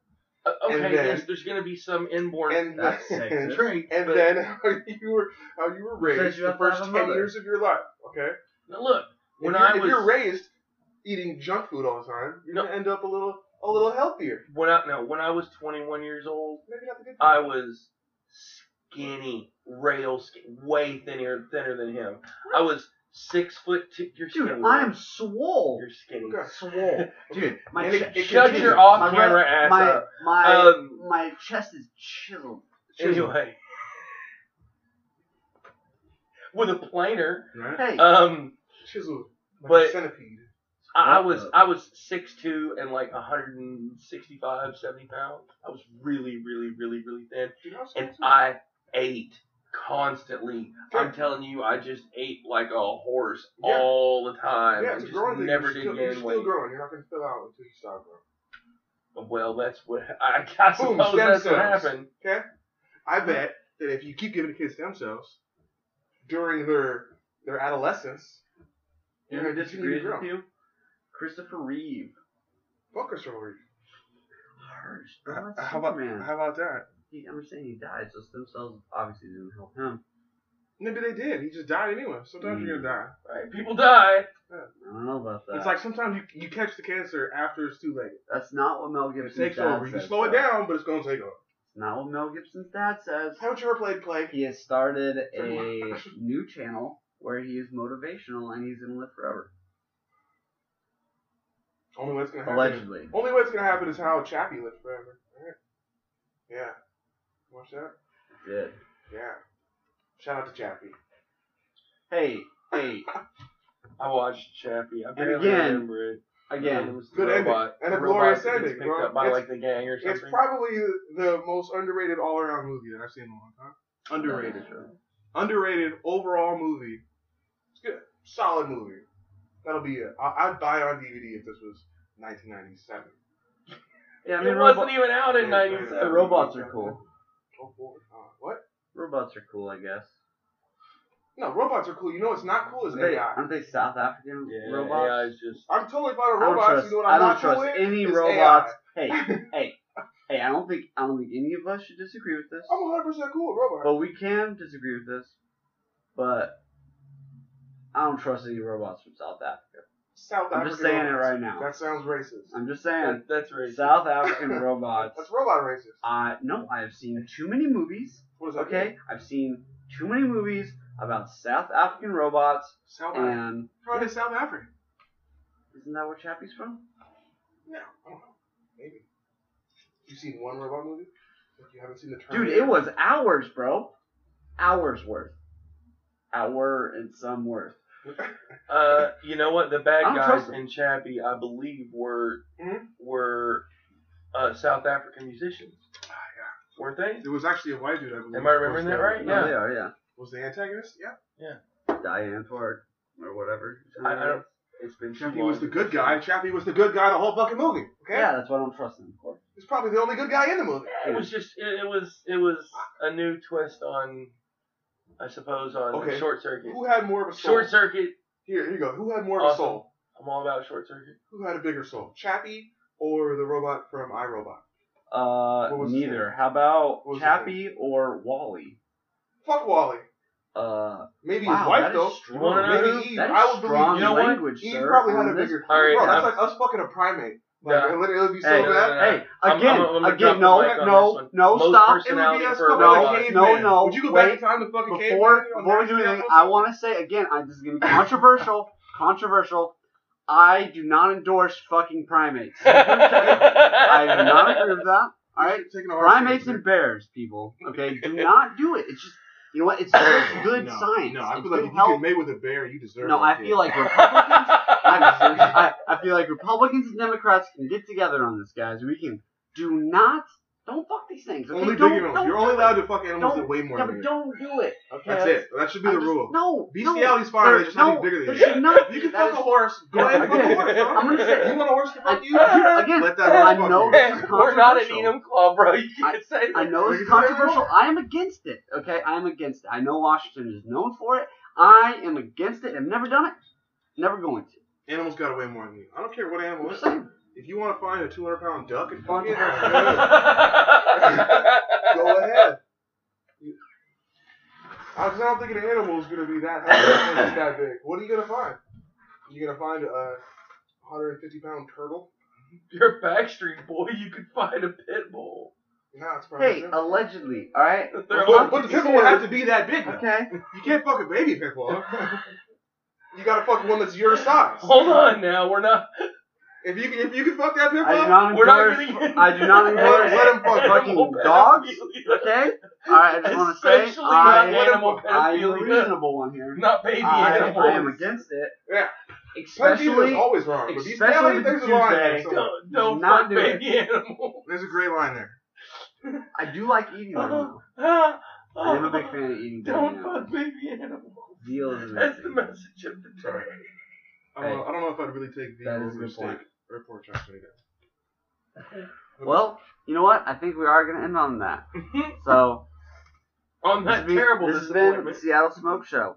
Uh, okay, then- yes, there's going to be some inborn and That's then, trait. and then how you were how you were raised you the have to have first ten mother. years of your life. Okay, Now look, when if, you're, if you're raised eating junk food all the time, you're No. gonna end up a little a little healthier. when I no when I was 21 years old, Maybe not the good. I was skinny, rail skinny, way thinner thinner than him. I was six foot two. You're Dude, skinny. I am man. swole. You're skinny. Okay. Swole. <laughs> Dude, my And it- che- Shut your off my camera re- ass my, up. My Um, my chest is chiseled. Anyway, with a planer, right? Hey, um, Chiseled like but- a centipede. I, I was I was six two and like 165, 70 pounds. I was really, really, really, really thin. Dude, how and I ate constantly. Sure. I'm telling you, I just ate like a horse Yeah. all the time. Yeah, it's a just growing thing. never you're did still, you're gain still weight. growing. You're not going to fill out until you stop growing. Well, that's what I, I suppose Boom, stem that's what cells. happened. Okay? I bet that if you keep giving kids stem cells during their their adolescence, You you're going to continue disagrees grow. with you? Christopher Reeve. Fuck us over Harsh. Uh, here. bro, that's How about Superman. how about that? He, I'm just saying he died, so stem cells obviously didn't help him. Maybe they did. He just died anyway. Sometimes you're Mm. gonna die. Right? People die. I don't know about that. It's like sometimes you, you catch the cancer after it's too late. that's not what Mel Gibson It Gibson's takes over. You can says, slow it though. down, but it's gonna take over. It's not what Mel Gibson's dad says. Haven't you ever played Plague? He has started <laughs> a new channel where he is motivational and he's gonna live forever. Only way it's gonna happen. Allegedly. Only way it's gonna happen is how Chappie lived forever. Alright. Yeah. Watch that? Did. Yeah. Shout out to Chappie. Hey, hey, <laughs> I watched Chappie. I barely again- remember it. It again, was the Good ending. And a glorious ending, picked bro. up by It's- like the gang or something. It's probably the most underrated all around movie that I've seen in a long time. Underrated. Underrated overall movie. It's good. Solid movie. That'll be it. I- I'd buy it on DVD if this was 1997. Yeah, I it mean, wasn't even out in Yeah, '97. the robots are cool. Oh, boy. Uh, what? Robots are cool, I guess. No, robots are cool. You know what's not cool is Aren't they, AI. aren't they South African Yeah, robots? AI is just. I'm totally fine with I don't robots. trust. you know what I I'm don't not cool trust with? any Is robots. AI. Hey, <laughs> hey, hey! I don't think I don't think any of us should disagree with this. I'm 100 percent cool with robots. But we can disagree with this. But I don't trust any robots from South Africa. South I'm African just saying it right now. That sounds racist. I'm just saying. That, that's racist. South African <laughs> robots. That's robot racist. I no, I have seen too many movies. What does that Okay, mean? I've seen too many movies about South African robots, South Africa. and Probably South Africa. isn't that where Chappie's from? No, I don't know. Maybe. You seen one robot movie? Like you haven't seen the Dude, Terminator? it was hours, bro. Hours worth. Hour and some worth. Uh, you know what? The bad I don't guys in Chappie, I believe, were Mhm. were uh, South African musicians, Ah, weren't they? yeah. It was actually a white dude, I believe. Am I remembering that right? No, Yeah. they are, yeah. Was the antagonist? Yeah. Yeah. Die Antwoord or whatever. I, I don't. It's been too Chappie was the good guy. Chappie was the good guy the whole fucking movie. Okay? Yeah, that's why I don't trust them. Of course. He's probably the only good guy in the movie. it. It was just. It, it was. It was a new twist on. I suppose on Okay. Short Circuit. Who had more of a soul? Short Circuit. Here, here you go. Who had more of a Awesome. soul? I'm all about Short Circuit. Who had a bigger soul? Chappie or the robot from iRobot? Uh, What was his neither. How about What was his Chappie or Wally? Fuck Wally. Uh, Maybe wow, his wife that is though. strong. You wanna know Maybe who? Eve. That is I would believe you know what? language, Eve sir. probably had on a this bigger. All right, bro, that's I'm- like us fucking a primate. Like, Yeah. it literally would be so Hey, bad. no, Hey, I'm- again, I'm- I'm again, the no, no, no, Most stop. It would be personality us for a fucking No, like robot. caveman. no, no, Would you go back in time to fucking caveman? Before, on before we do anything, I want to say again, I, this is gonna be controversial. controversial. I do not endorse fucking primates. <laughs> I do not agree with that. All right, Taking a hard primates stance and bears, people. Okay, do not do it. It's just you know what? It's here. <coughs> good no, science. No, I it's feel like if you health. get made with a bear, you deserve. No, that I kid. feel like Republicans. I, I, I feel like Republicans and Democrats can get together on this, guys. We can do not. Don't fuck these things. Okay? only big don't, animals. don't You're do only it. allowed to fuck animals Don't- that weigh more Yeah, than but you. don't do it. Okay. That's it. That should be I the just- rule. No. Bestiality's no, fine. there- They just have to no, be bigger than you. should not. You can that fuck a horse. Go ahead and fuck a horse. bro. I'm gonna say- You want a horse to fuck you? Again, Let that horse fuck know you. this is We're not an controversial. Enumclaw, bro. You can't say that. I know it's You can say controversial. I am against it. Okay, I am against it. I know Washington is known for it. I am against it. I've never done it. Never going to. Animals gotta weigh more than you. I don't care what animal I'm it just is. saying. If you want to find a 200 pound duck and fuck Fuck it, it. <laughs> go ahead. You- I 'cause I don't think an animal is gonna be that that <coughs> that big. What are you gonna find? You're gonna find a 150 pound turtle? You're a Backstreet Boy. You could find a pit bull. No, it's probably Hey, allegedly. All right. But, but the pit bull would have to be that big. Though. Okay. You can't fuck a baby pit bull. <laughs> You gotta fuck one that's your size. <laughs> Hold on now. We're not. If you if you can fuck that pit I do bull, not We're not endorse. getting into I do not <laughs> Let- endorse let him fuck fucking animal dogs. pedophilia. Okay. All right. I just want to say Especially not I, animal I'm a pedophilia. reasonable one here. Not baby I, animals. I am against it. Yeah. Especially is always wrong. But these especially there's a Tuesday. line there. somewhere. Don't, don't Not fuck do it. baby animals. There's a gray line there. I do like eating them. though. Ah, I'm a big fan of eating dirty Don't animals. fuck baby animals. Veal is That's the message of the Sorry. day. I don't, know, I don't know if I'd really take veal That is a over good steak point. or pork chops any day. Well, you know what? I think we are going to end on that. <laughs> So, On this that has been, terrible this has been the disappointment. Seattle Smoke Show.